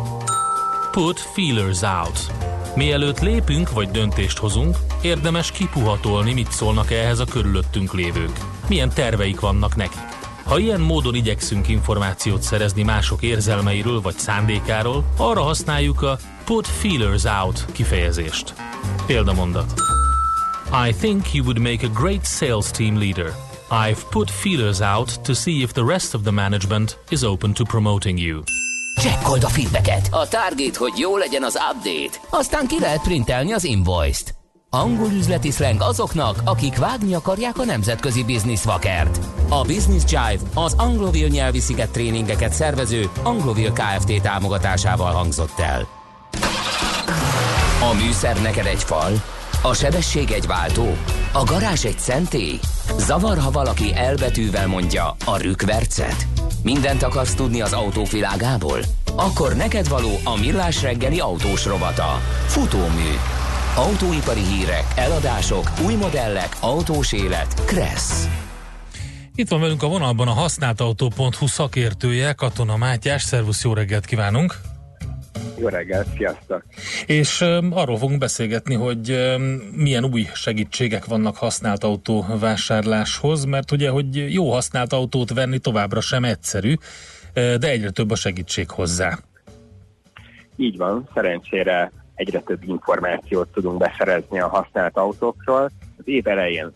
Put feelers out. Mielőtt lépünk vagy döntést hozunk, érdemes kipuhatolni, mit szólnak ehhez a körülöttünk lévők. Milyen terveik vannak nekik. Ha ilyen módon igyekszünk információt szerezni mások érzelmeiről vagy szándékáról, arra használjuk a put feelers out kifejezést. Példamondat. I think you would make a great sales team leader. I've put feelers out to see if the rest of the management is open to promoting you. Csekkold a feedbacket. A target, hogy jó legyen az update. Aztán ki lehet printelni az invoice-t. Angol üzleti slang azoknak, akik vágni akarják a nemzetközi bizniszvakert. A Business Jive az Anglovil nyelvi sziget tréningeket szervező Anglovil Kft. támogatásával hangzott el. A műszer neked egy fal, a sebesség egy váltó, a garázs egy szentély. Zavar, ha valaki elbetűvel mondja a rükvercet. Mindent akarsz tudni az autóvilágából? Akkor neked való a millás reggeli autós rovata. Futómű. Autóipari hírek, eladások, új modellek, autós élet. Kressz. Itt van velünk a vonalban a használtautó.hu szakértője, Katona Mátyás. Szervusz, jó reggelt kívánunk! Jó reggelt, sziasztok! És um, arról fogunk beszélgetni, hogy um, milyen új segítségek vannak használt autó vásárláshoz, mert ugye, hogy jó használt autót venni továbbra sem egyszerű, de egyre több a segítség hozzá. Így van, szerencsére egyre több információt tudunk beszerezni a használt autókról. Az év elején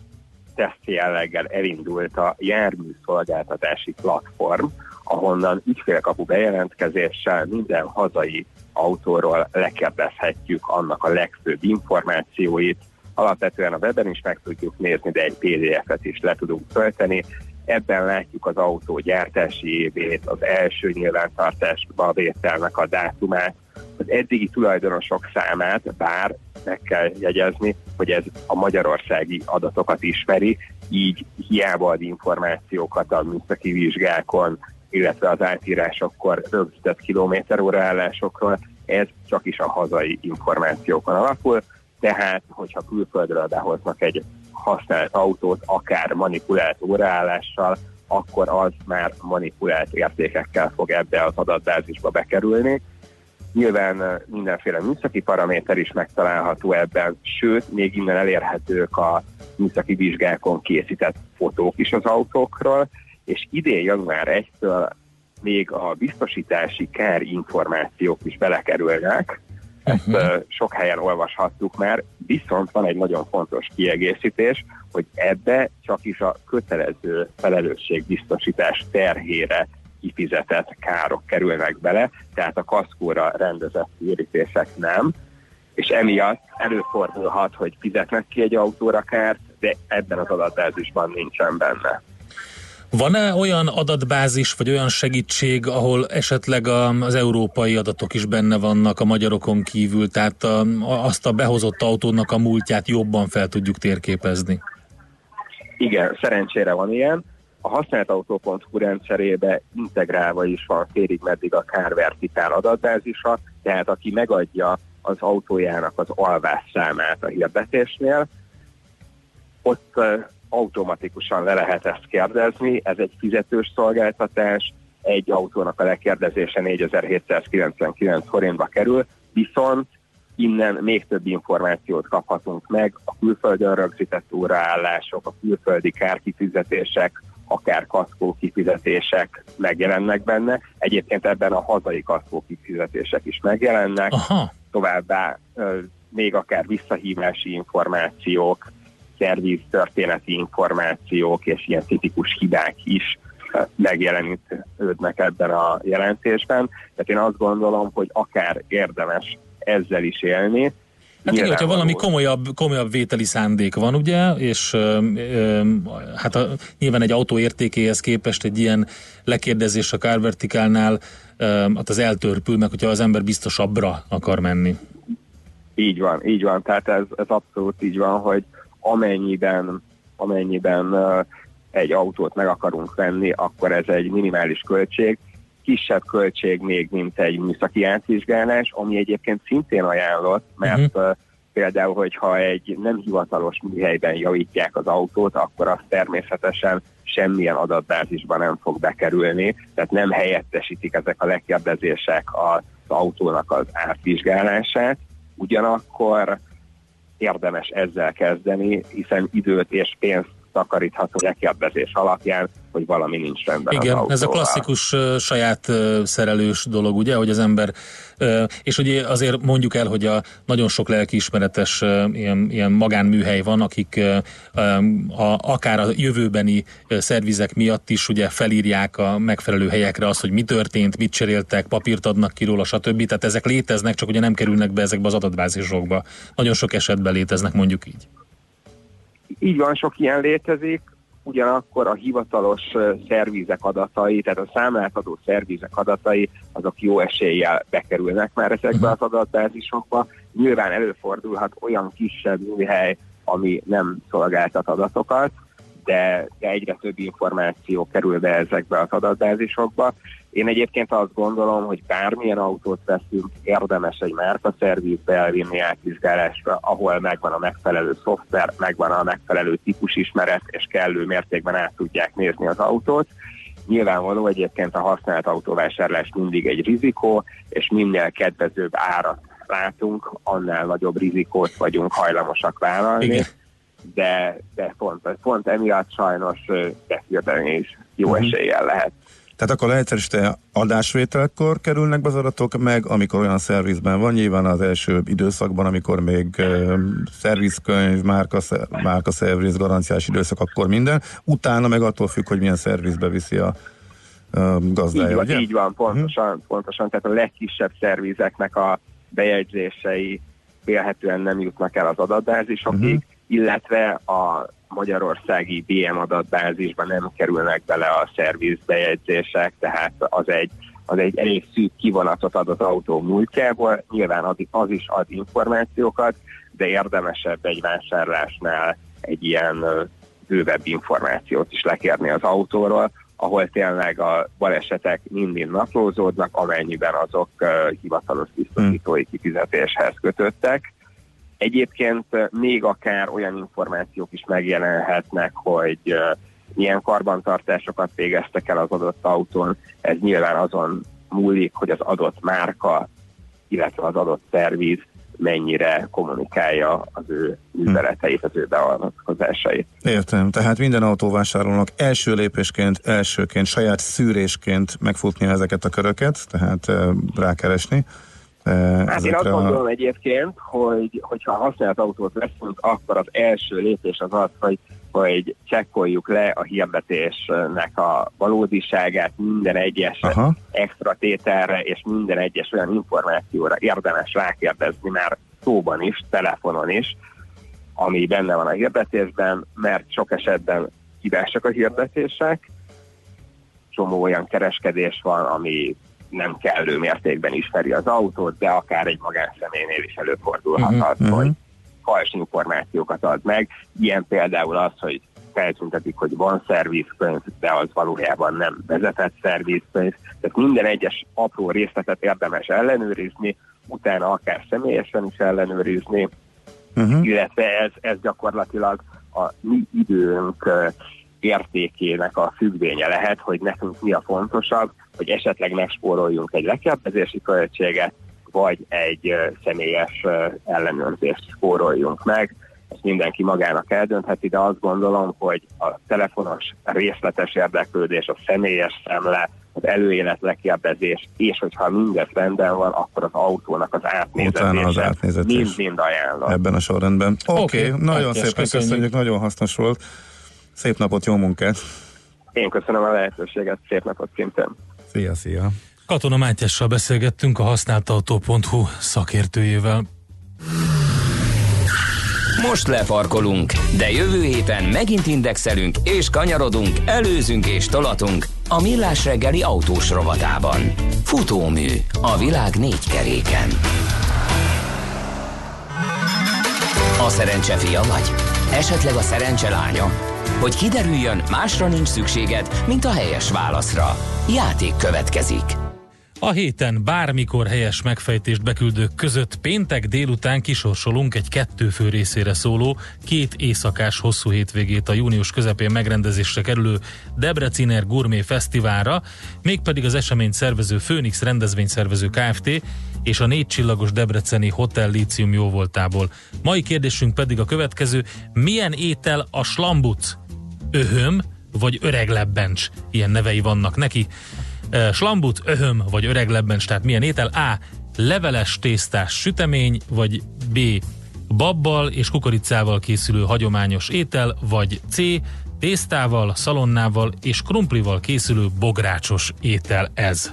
teszt jelleggel elindult a járműszolgáltatási platform, ahonnan ügyfélkapu bejelentkezéssel minden hazai autóról lekérdezhetjük annak a legfőbb információit. Alapvetően a weben is meg tudjuk nézni, de egy PDF-et is le tudunk tölteni. Ebben látjuk az autó gyártási évét, az első nyilvántartásba vételnek a dátumát, az eddigi tulajdonosok számát, bár meg kell jegyezni, hogy ez a magyarországi adatokat ismeri, így hiába ad információkat a műszaki vizsgákon, illetve az átírásokkor rögzített kilométeróra állásokról, ez csak is a hazai információkon alapul, tehát hogyha külföldről behoznak egy használt autót, akár manipulált óraállással, akkor az már manipulált értékekkel fog ebbe az adatbázisba bekerülni. Nyilván mindenféle műszaki paraméter is megtalálható ebben, sőt, még innen elérhetők a műszaki vizsgákon készített fotók is az autókról, és idén január 1-től még a biztosítási kár információk is belekerülnek, ezt uh-huh. sok helyen olvashattuk már, viszont van egy nagyon fontos kiegészítés, hogy ebbe csak is a kötelező felelősségbiztosítás terhére kifizetett károk kerülnek bele, tehát a kaszkóra rendezett térítések nem, és emiatt előfordulhat, hogy fizetnek ki egy autóra kárt, de ebben az adatbázisban nincsen benne. Van-e olyan adatbázis, vagy olyan segítség, ahol esetleg az európai adatok is benne vannak a magyarokon kívül, tehát a, azt a behozott autónak a múltját jobban fel tudjuk térképezni? Igen, szerencsére van ilyen. A használt autó.hu rendszerébe integrálva is van félig meddig a kárvertikál adatbázisa, tehát aki megadja az autójának az alvás számát a hirdetésnél. Ott automatikusan le lehet ezt kérdezni, ez egy fizetős szolgáltatás, egy autónak a lekérdezése 4799 forintba kerül, viszont innen még több információt kaphatunk meg, a külföldön rögzített óraállások, a külföldi kárkifizetések, akár kaszkó kifizetések megjelennek benne. Egyébként ebben a hazai kaszkó kifizetések is megjelennek. Aha. Továbbá még akár visszahívási információk, szerviz történeti információk és ilyen tipikus hibák is megjelenítődnek ebben a jelentésben. Tehát én azt gondolom, hogy akár érdemes ezzel is élni, Hát igen, hogyha valami komolyabb, komolyabb vételi szándék van, ugye, és ö, ö, hát a, nyilván egy autó értékéhez képest egy ilyen lekérdezés a kárvertikálnál hát az eltörpül, meg hogyha az ember biztosabbra akar menni. Így van, így van, tehát ez, ez abszolút így van, hogy amennyiben, amennyiben egy autót meg akarunk venni, akkor ez egy minimális költség, kisebb költség még, mint egy műszaki átvizsgálás, ami egyébként szintén ajánlott, mert uh-huh. például, hogyha egy nem hivatalos műhelyben javítják az autót, akkor az természetesen semmilyen adatbázisban nem fog bekerülni, tehát nem helyettesítik ezek a lekérdezések az autónak az átvizsgálását, ugyanakkor érdemes ezzel kezdeni, hiszen időt és pénzt takarítható lekérdezés alapján, hogy valami nincs rendben Igen, ez a klasszikus uh, saját uh, szerelős dolog, ugye, hogy az ember, uh, és ugye azért mondjuk el, hogy a nagyon sok lelkiismeretes ilyen, ilyen magánműhely van, akik um, a, akár a jövőbeni szervizek miatt is ugye felírják a megfelelő helyekre azt, hogy mi történt, mit cseréltek, papírt adnak ki róla, stb. Tehát ezek léteznek, csak ugye nem kerülnek be ezekbe az adatbázisokba. Nagyon sok esetben léteznek, mondjuk így. Így van, sok ilyen létezik, ugyanakkor a hivatalos szervizek adatai, tehát a számlátadó szervizek adatai, azok jó eséllyel bekerülnek már ezekbe az adatbázisokba. Nyilván előfordulhat olyan kisebb műhely, ami nem szolgáltat adatokat, de, de egyre több információ kerül be ezekbe az adatbázisokba. Én egyébként azt gondolom, hogy bármilyen autót veszünk, érdemes egy márkaszervizbe elvinni átvizsgálásra, ahol megvan a megfelelő szoftver, megvan a megfelelő típusismeret, és kellő mértékben át tudják nézni az autót. Nyilvánvaló egyébként a használt autóvásárlás mindig egy rizikó, és minél kedvezőbb árat látunk, annál nagyobb rizikót vagyunk hajlamosak vállalni. Igen de, de pont, pont emiatt sajnos behirdeni is jó uh-huh. eséllyel lehet. Tehát akkor leegyszerűsítve adásvételkor kerülnek be az adatok, meg amikor olyan szervizben van, nyilván az első időszakban, amikor még uh, szervizkönyv, márka, márka szerviz, garanciás időszak, akkor minden. Utána meg attól függ, hogy milyen szervizbe viszi a uh, gazdája, így van, ugye? Így van, pontosan, uh-huh. pontosan. Tehát a legkisebb szervizeknek a bejegyzései vélhetően nem jutnak el az adatbázisokig, uh-huh illetve a magyarországi BM adatbázisban nem kerülnek bele a szervizbejegyzések, tehát az egy, az egy elég szűk kivonatot ad az autó múltjából, nyilván az, az is ad információkat, de érdemesebb egy vásárlásnál egy ilyen bővebb információt is lekérni az autóról, ahol tényleg a balesetek mind naplózódnak, amennyiben azok hivatalos biztosítói kifizetéshez kötöttek Egyébként még akár olyan információk is megjelenhetnek, hogy milyen karbantartásokat végeztek el az adott autón. Ez nyilván azon múlik, hogy az adott márka, illetve az adott szerviz mennyire kommunikálja az ő műveleteit, az ő beavatkozásait. Értem, tehát minden autóvásárlónak első lépésként, elsőként, saját szűrésként megfutni ezeket a köröket, tehát rákeresni Hát én azt gondolom egyébként, hogy hogyha használt autót veszünk, akkor az első lépés az az, hogy, hogy csekkoljuk le a hirdetésnek a valódiságát minden egyes Aha. extra tételre és minden egyes olyan információra érdemes rákérdezni már szóban is, telefonon is, ami benne van a hirdetésben, mert sok esetben hibásak a hirdetések, csomó olyan kereskedés van, ami nem kellő mértékben ismeri az autót, de akár egy magánszemélynél is előfordulhat uh-huh, az, uh-huh. hogy fals információkat ad meg. Ilyen például az, hogy feltüntetik, hogy van szervizkönyv, de az valójában nem vezetett szervizkönyv. Tehát minden egyes apró részletet érdemes ellenőrizni, utána akár személyesen is ellenőrizni, uh-huh. illetve ez, ez gyakorlatilag a mi időnk értékének a függvénye lehet, hogy nekünk mi a fontosabb, hogy esetleg megspóroljunk egy lekebbezési költséget, vagy egy személyes ellenőrzést spóroljunk meg. Ezt mindenki magának eldöntheti, de azt gondolom, hogy a telefonos részletes érdeklődés, a személyes szemle, az előélet lekérdezés, és hogyha mindez rendben van, akkor az autónak az átnézetése, mind-mind ajánlom. Ebben a sorrendben. Oké, okay, nagyon szépen köszönjük. köszönjük, nagyon hasznos volt. Szép napot, jó munkát! Én köszönöm a lehetőséget, szép napot szintén! Szia, szia! Katona Mátyással beszélgettünk a használtautó.hu szakértőjével. Most lefarkolunk, de jövő héten megint indexelünk és kanyarodunk, előzünk és tolatunk a Millás reggeli autós rovatában. Futómű a világ négy keréken. A szerencse fia vagy? Esetleg a szerencse lánya? Hogy kiderüljön, másra nincs szükséged, mint a helyes válaszra. Játék következik. A héten bármikor helyes megfejtést beküldők között péntek délután kisorsolunk egy kettő fő részére szóló, két éjszakás hosszú hétvégét a június közepén megrendezésre kerülő Debreciner Gourmet Fesztiválra, mégpedig az eseményt szervező Phoenix rendezvényszervező Kft. és a négy csillagos Debreceni Hotel Lícium jóvoltából. Mai kérdésünk pedig a következő, milyen étel a slambuc? Öhöm vagy öreglebbencs? Ilyen nevei vannak neki. Slambut, öhöm vagy öreglebbencs, tehát milyen étel? A. Leveles tésztás sütemény, vagy B. Babbal és kukoricával készülő hagyományos étel, vagy C. Tésztával, szalonnával és krumplival készülő bográcsos étel ez.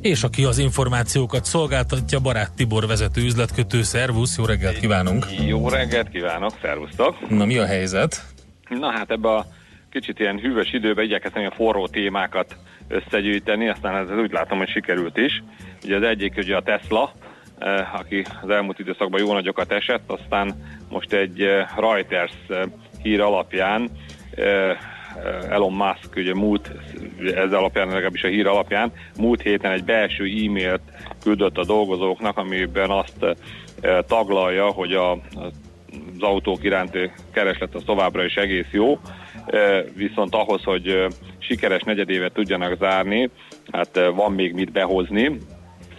és aki az információkat szolgáltatja, Barát Tibor vezető üzletkötő. Szervusz, jó reggelt kívánunk! Jó reggelt kívánok, szervusztok! Na mi a helyzet? Na hát ebbe a kicsit ilyen hűvös időben igyekeztem a forró témákat összegyűjteni, aztán ez úgy látom, hogy sikerült is. Ugye az egyik ugye a Tesla, eh, aki az elmúlt időszakban jó nagyokat esett, aztán most egy eh, Reuters eh, hír alapján Elon Musk ugye múlt, ez alapján, legalábbis a hír alapján, múlt héten egy belső e-mailt küldött a dolgozóknak, amiben azt eh, taglalja, hogy a, az autók iránti kereslet az továbbra is egész jó, eh, viszont ahhoz, hogy sikeres negyedévet tudjanak zárni, hát van még mit behozni,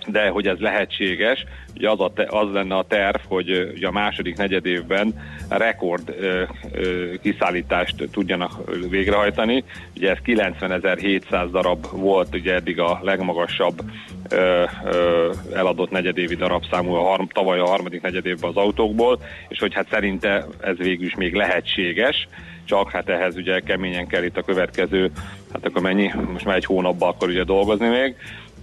de hogy ez lehetséges, ugye az, a te, az lenne a terv, hogy ugye a második negyedévben rekord ö, ö, kiszállítást tudjanak végrehajtani. Ugye ez 90.700 darab volt ugye eddig a legmagasabb ö, ö, eladott negyedévi darabszámú a harm, tavaly a harmadik negyedévben az autókból, és hogy hát szerinte ez végül is még lehetséges, csak hát ehhez ugye keményen kell itt a következő, hát akkor mennyi, most már egy hónapban akkor ugye dolgozni még,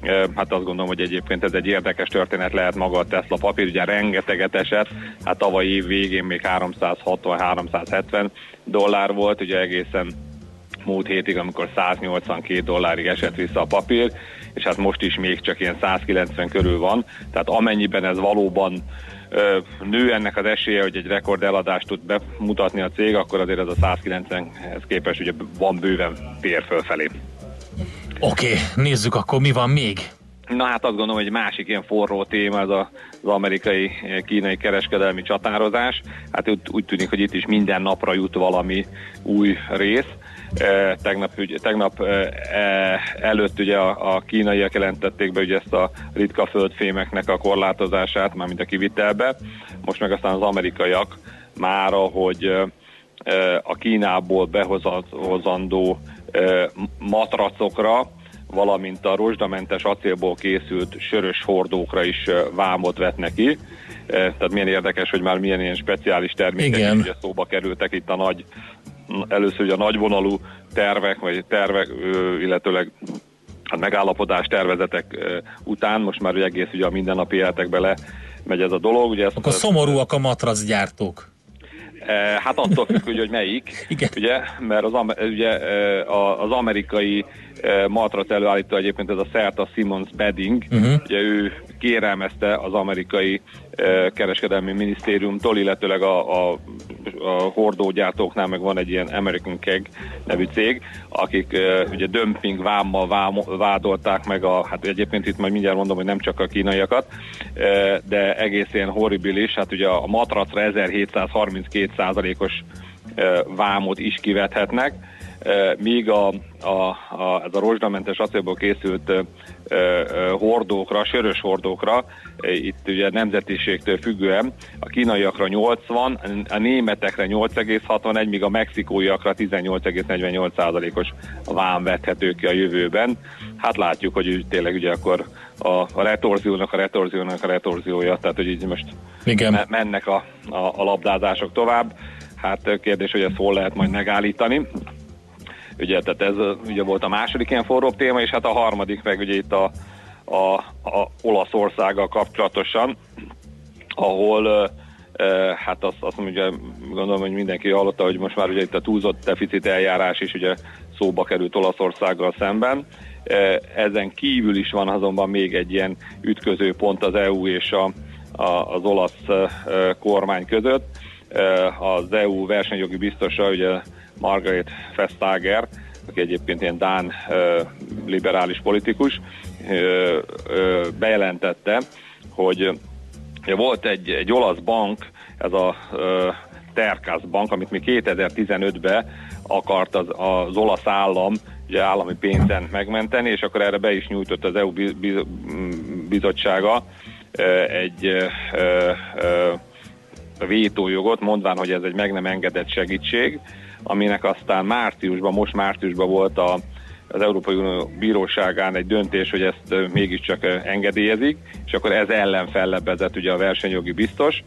Hát azt gondolom, hogy egyébként ez egy érdekes történet lehet maga a Tesla papír, ugye rengeteget esett, hát tavaly év végén még 360-370 dollár volt, ugye egészen múlt hétig, amikor 182 dollárig esett vissza a papír, és hát most is még csak ilyen 190 körül van, tehát amennyiben ez valóban nő ennek az esélye, hogy egy rekord eladást tud bemutatni a cég, akkor azért ez a 190-hez képest ugye van bőven tér fölfelé. Oké, nézzük akkor mi van még. Na hát azt gondolom, hogy egy másik ilyen forró téma az a, az amerikai-kínai kereskedelmi csatározás. Hát úgy, úgy tűnik, hogy itt is minden napra jut valami új rész. E, tegnap, tegnap e, e előtt ugye a, a kínaiak jelentették be ugye ezt a ritka földfémeknek a korlátozását, mármint a kivitelbe. Most meg aztán az amerikaiak már, hogy a Kínából behozandó matracokra, valamint a rozsdamentes acélból készült sörös hordókra is vámot vetnek ki. Tehát milyen érdekes, hogy már milyen ilyen speciális termékek Igen. ugye szóba kerültek itt a nagy, először ugye a nagyvonalú tervek, vagy tervek, illetőleg a megállapodás tervezetek után, most már ugye egész ugye a mindennapi életekbe le megy ez a dolog. Ugye ezt, Akkor szomorúak a matracgyártók. Eh, hát attól függ, hogy, hogy melyik, Igen. ugye, mert az, ugye, eh, az amerikai eh, matrac előállító egyébként ez a Certa Simmons Bedding, uh-huh. ugye ő kérelmezte az amerikai kereskedelmi minisztériumtól, illetőleg a, a, a hordógyártóknál meg van egy ilyen American Keg nevű cég, akik ugye dömping vámmal vám, vádolták meg a, hát egyébként itt majd mindjárt mondom, hogy nem csak a kínaiakat, de egész ilyen horribilis, hát ugye a matracra 1732 százalékos vámot is kivethetnek, míg a, a, a, ez a rozsdamentes acélból készült hordókra, sörös hordókra, itt ugye nemzetiségtől függően, a kínaiakra 80, a németekre 8,61, míg a mexikóiakra 18,48 os vám vethető ki a jövőben. Hát látjuk, hogy tényleg ugye akkor a, a retorziónak a retorziónak a retorziója, tehát hogy így most Igen. mennek a, a, a labdázások tovább. Hát kérdés, hogy ezt hol lehet majd megállítani. Ugye, tehát ez ugye volt a második ilyen forróbb téma, és hát a harmadik meg ugye itt a, a, a Olaszországgal kapcsolatosan, ahol hát azt, azt ugye gondolom, hogy mindenki hallotta, hogy most már ugye itt a túlzott deficit eljárás is ugye szóba került Olaszországgal szemben. Ezen kívül is van azonban még egy ilyen ütköző pont az EU és a, a, az olasz kormány között. Az EU versenyjogi biztosa, ugye Margaret Vestager, aki egyébként ilyen Dán liberális politikus, bejelentette, hogy volt egy, egy olasz bank, ez a Terkász bank, amit mi 2015-ben akart az, az olasz állam ugye állami pénzen megmenteni, és akkor erre be is nyújtott az EU bizottsága egy vétójogot, mondván, hogy ez egy meg nem engedett segítség, aminek aztán márciusban, most márciusban volt a, az Európai Unió Bíróságán egy döntés, hogy ezt mégiscsak engedélyezik, és akkor ez ellen fellebbezett ugye a versenyjogi biztos.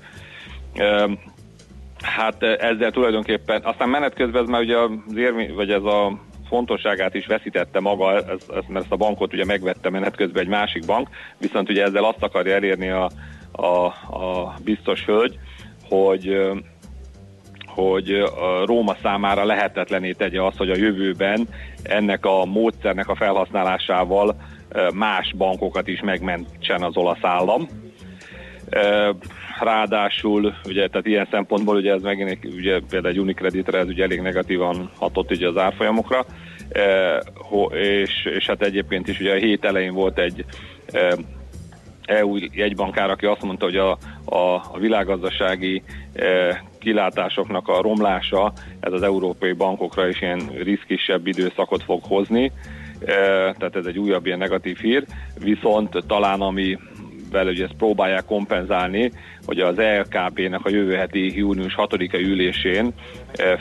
Hát ezzel tulajdonképpen, aztán menet közben ez már ugye az érmi, vagy ez a fontosságát is veszítette maga, ez, ez, mert ezt a bankot ugye megvette menet közben egy másik bank, viszont ugye ezzel azt akarja elérni a, a, a biztos hölgy, hogy hogy a Róma számára lehetetlené tegye azt, hogy a jövőben ennek a módszernek a felhasználásával más bankokat is megmentsen az olasz állam. Ráadásul, ugye, tehát ilyen szempontból ugye ez megint ugye, például egy Unicreditre ez ugye elég negatívan hatott ugye az árfolyamokra, és, és hát egyébként is ugye a hét elején volt egy EU jegybankár, aki azt mondta, hogy a, a, a világgazdasági e, kilátásoknak a romlása ez az európai bankokra is ilyen riszkisebb időszakot fog hozni, tehát ez egy újabb ilyen negatív hír, viszont talán ami vele ugye ezt próbálják kompenzálni, hogy az LKB-nek a jövő heti június 6-a ülésén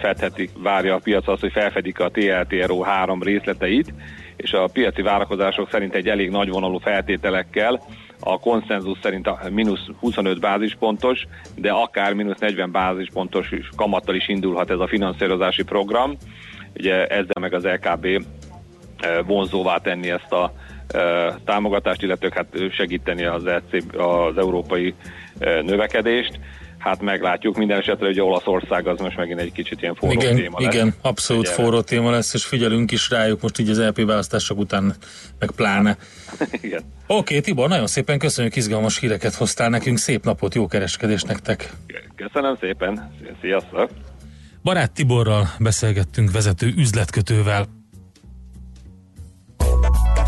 fedhetik, várja a piac azt, hogy felfedik a TLTRO három részleteit, és a piaci várakozások szerint egy elég nagyvonalú feltételekkel a konszenzus szerint a mínusz 25 bázispontos, de akár mínusz 40 bázispontos kamattal is indulhat ez a finanszírozási program. Ugye ezzel meg az LKB vonzóvá tenni ezt a támogatást, illetve hát segíteni az, EC, az európai növekedést. Hát meglátjuk minden esetre, hogy Olaszország az most megint egy kicsit ilyen forró igen, téma lesz. Igen, abszolút Ugye, forró téma lesz, és figyelünk is rájuk most így az LP választások után, meg pláne. igen. Oké, okay, Tibor, nagyon szépen köszönjük, izgalmas híreket hoztál nekünk, szép napot, jó kereskedést nektek! Köszönöm szépen, sziasztok! Barát Tiborral beszélgettünk vezető üzletkötővel.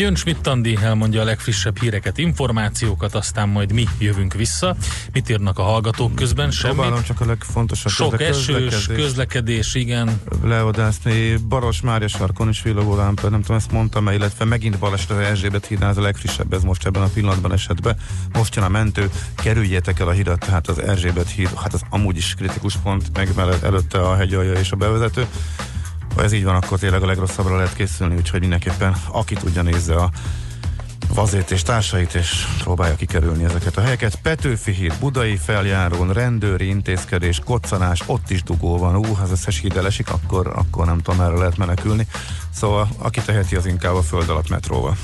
Jön Schmidt Andi, elmondja a legfrissebb híreket, információkat, aztán majd mi jövünk vissza. Mit írnak a hallgatók közben? Semmit. Próbálom csak a legfontosabb. Sok esős, közlekedés, igen. Leodászni, Baros Mária sarkon is villogó lámpa, nem tudom, ezt mondtam -e, illetve megint baleset az Erzsébet hídnál, ez a legfrissebb, ez most ebben a pillanatban esetben. Most jön a mentő, kerüljétek el a hidat, tehát az Erzsébet híd, hát az amúgy is kritikus pont, meg előtte a hegyalja és a bevezető. Ha ez így van, akkor tényleg a legrosszabbra lehet készülni, úgyhogy mindenképpen aki tudja nézze a vazét és társait, és próbálja kikerülni ezeket a helyeket. Petőfi híd, Budai feljárón, rendőri intézkedés, koccanás, ott is dugó van. Ú, ha az összes híd elesik, akkor, akkor nem tudom, erre lehet menekülni. Szóval aki teheti, az inkább a föld alatt metróval.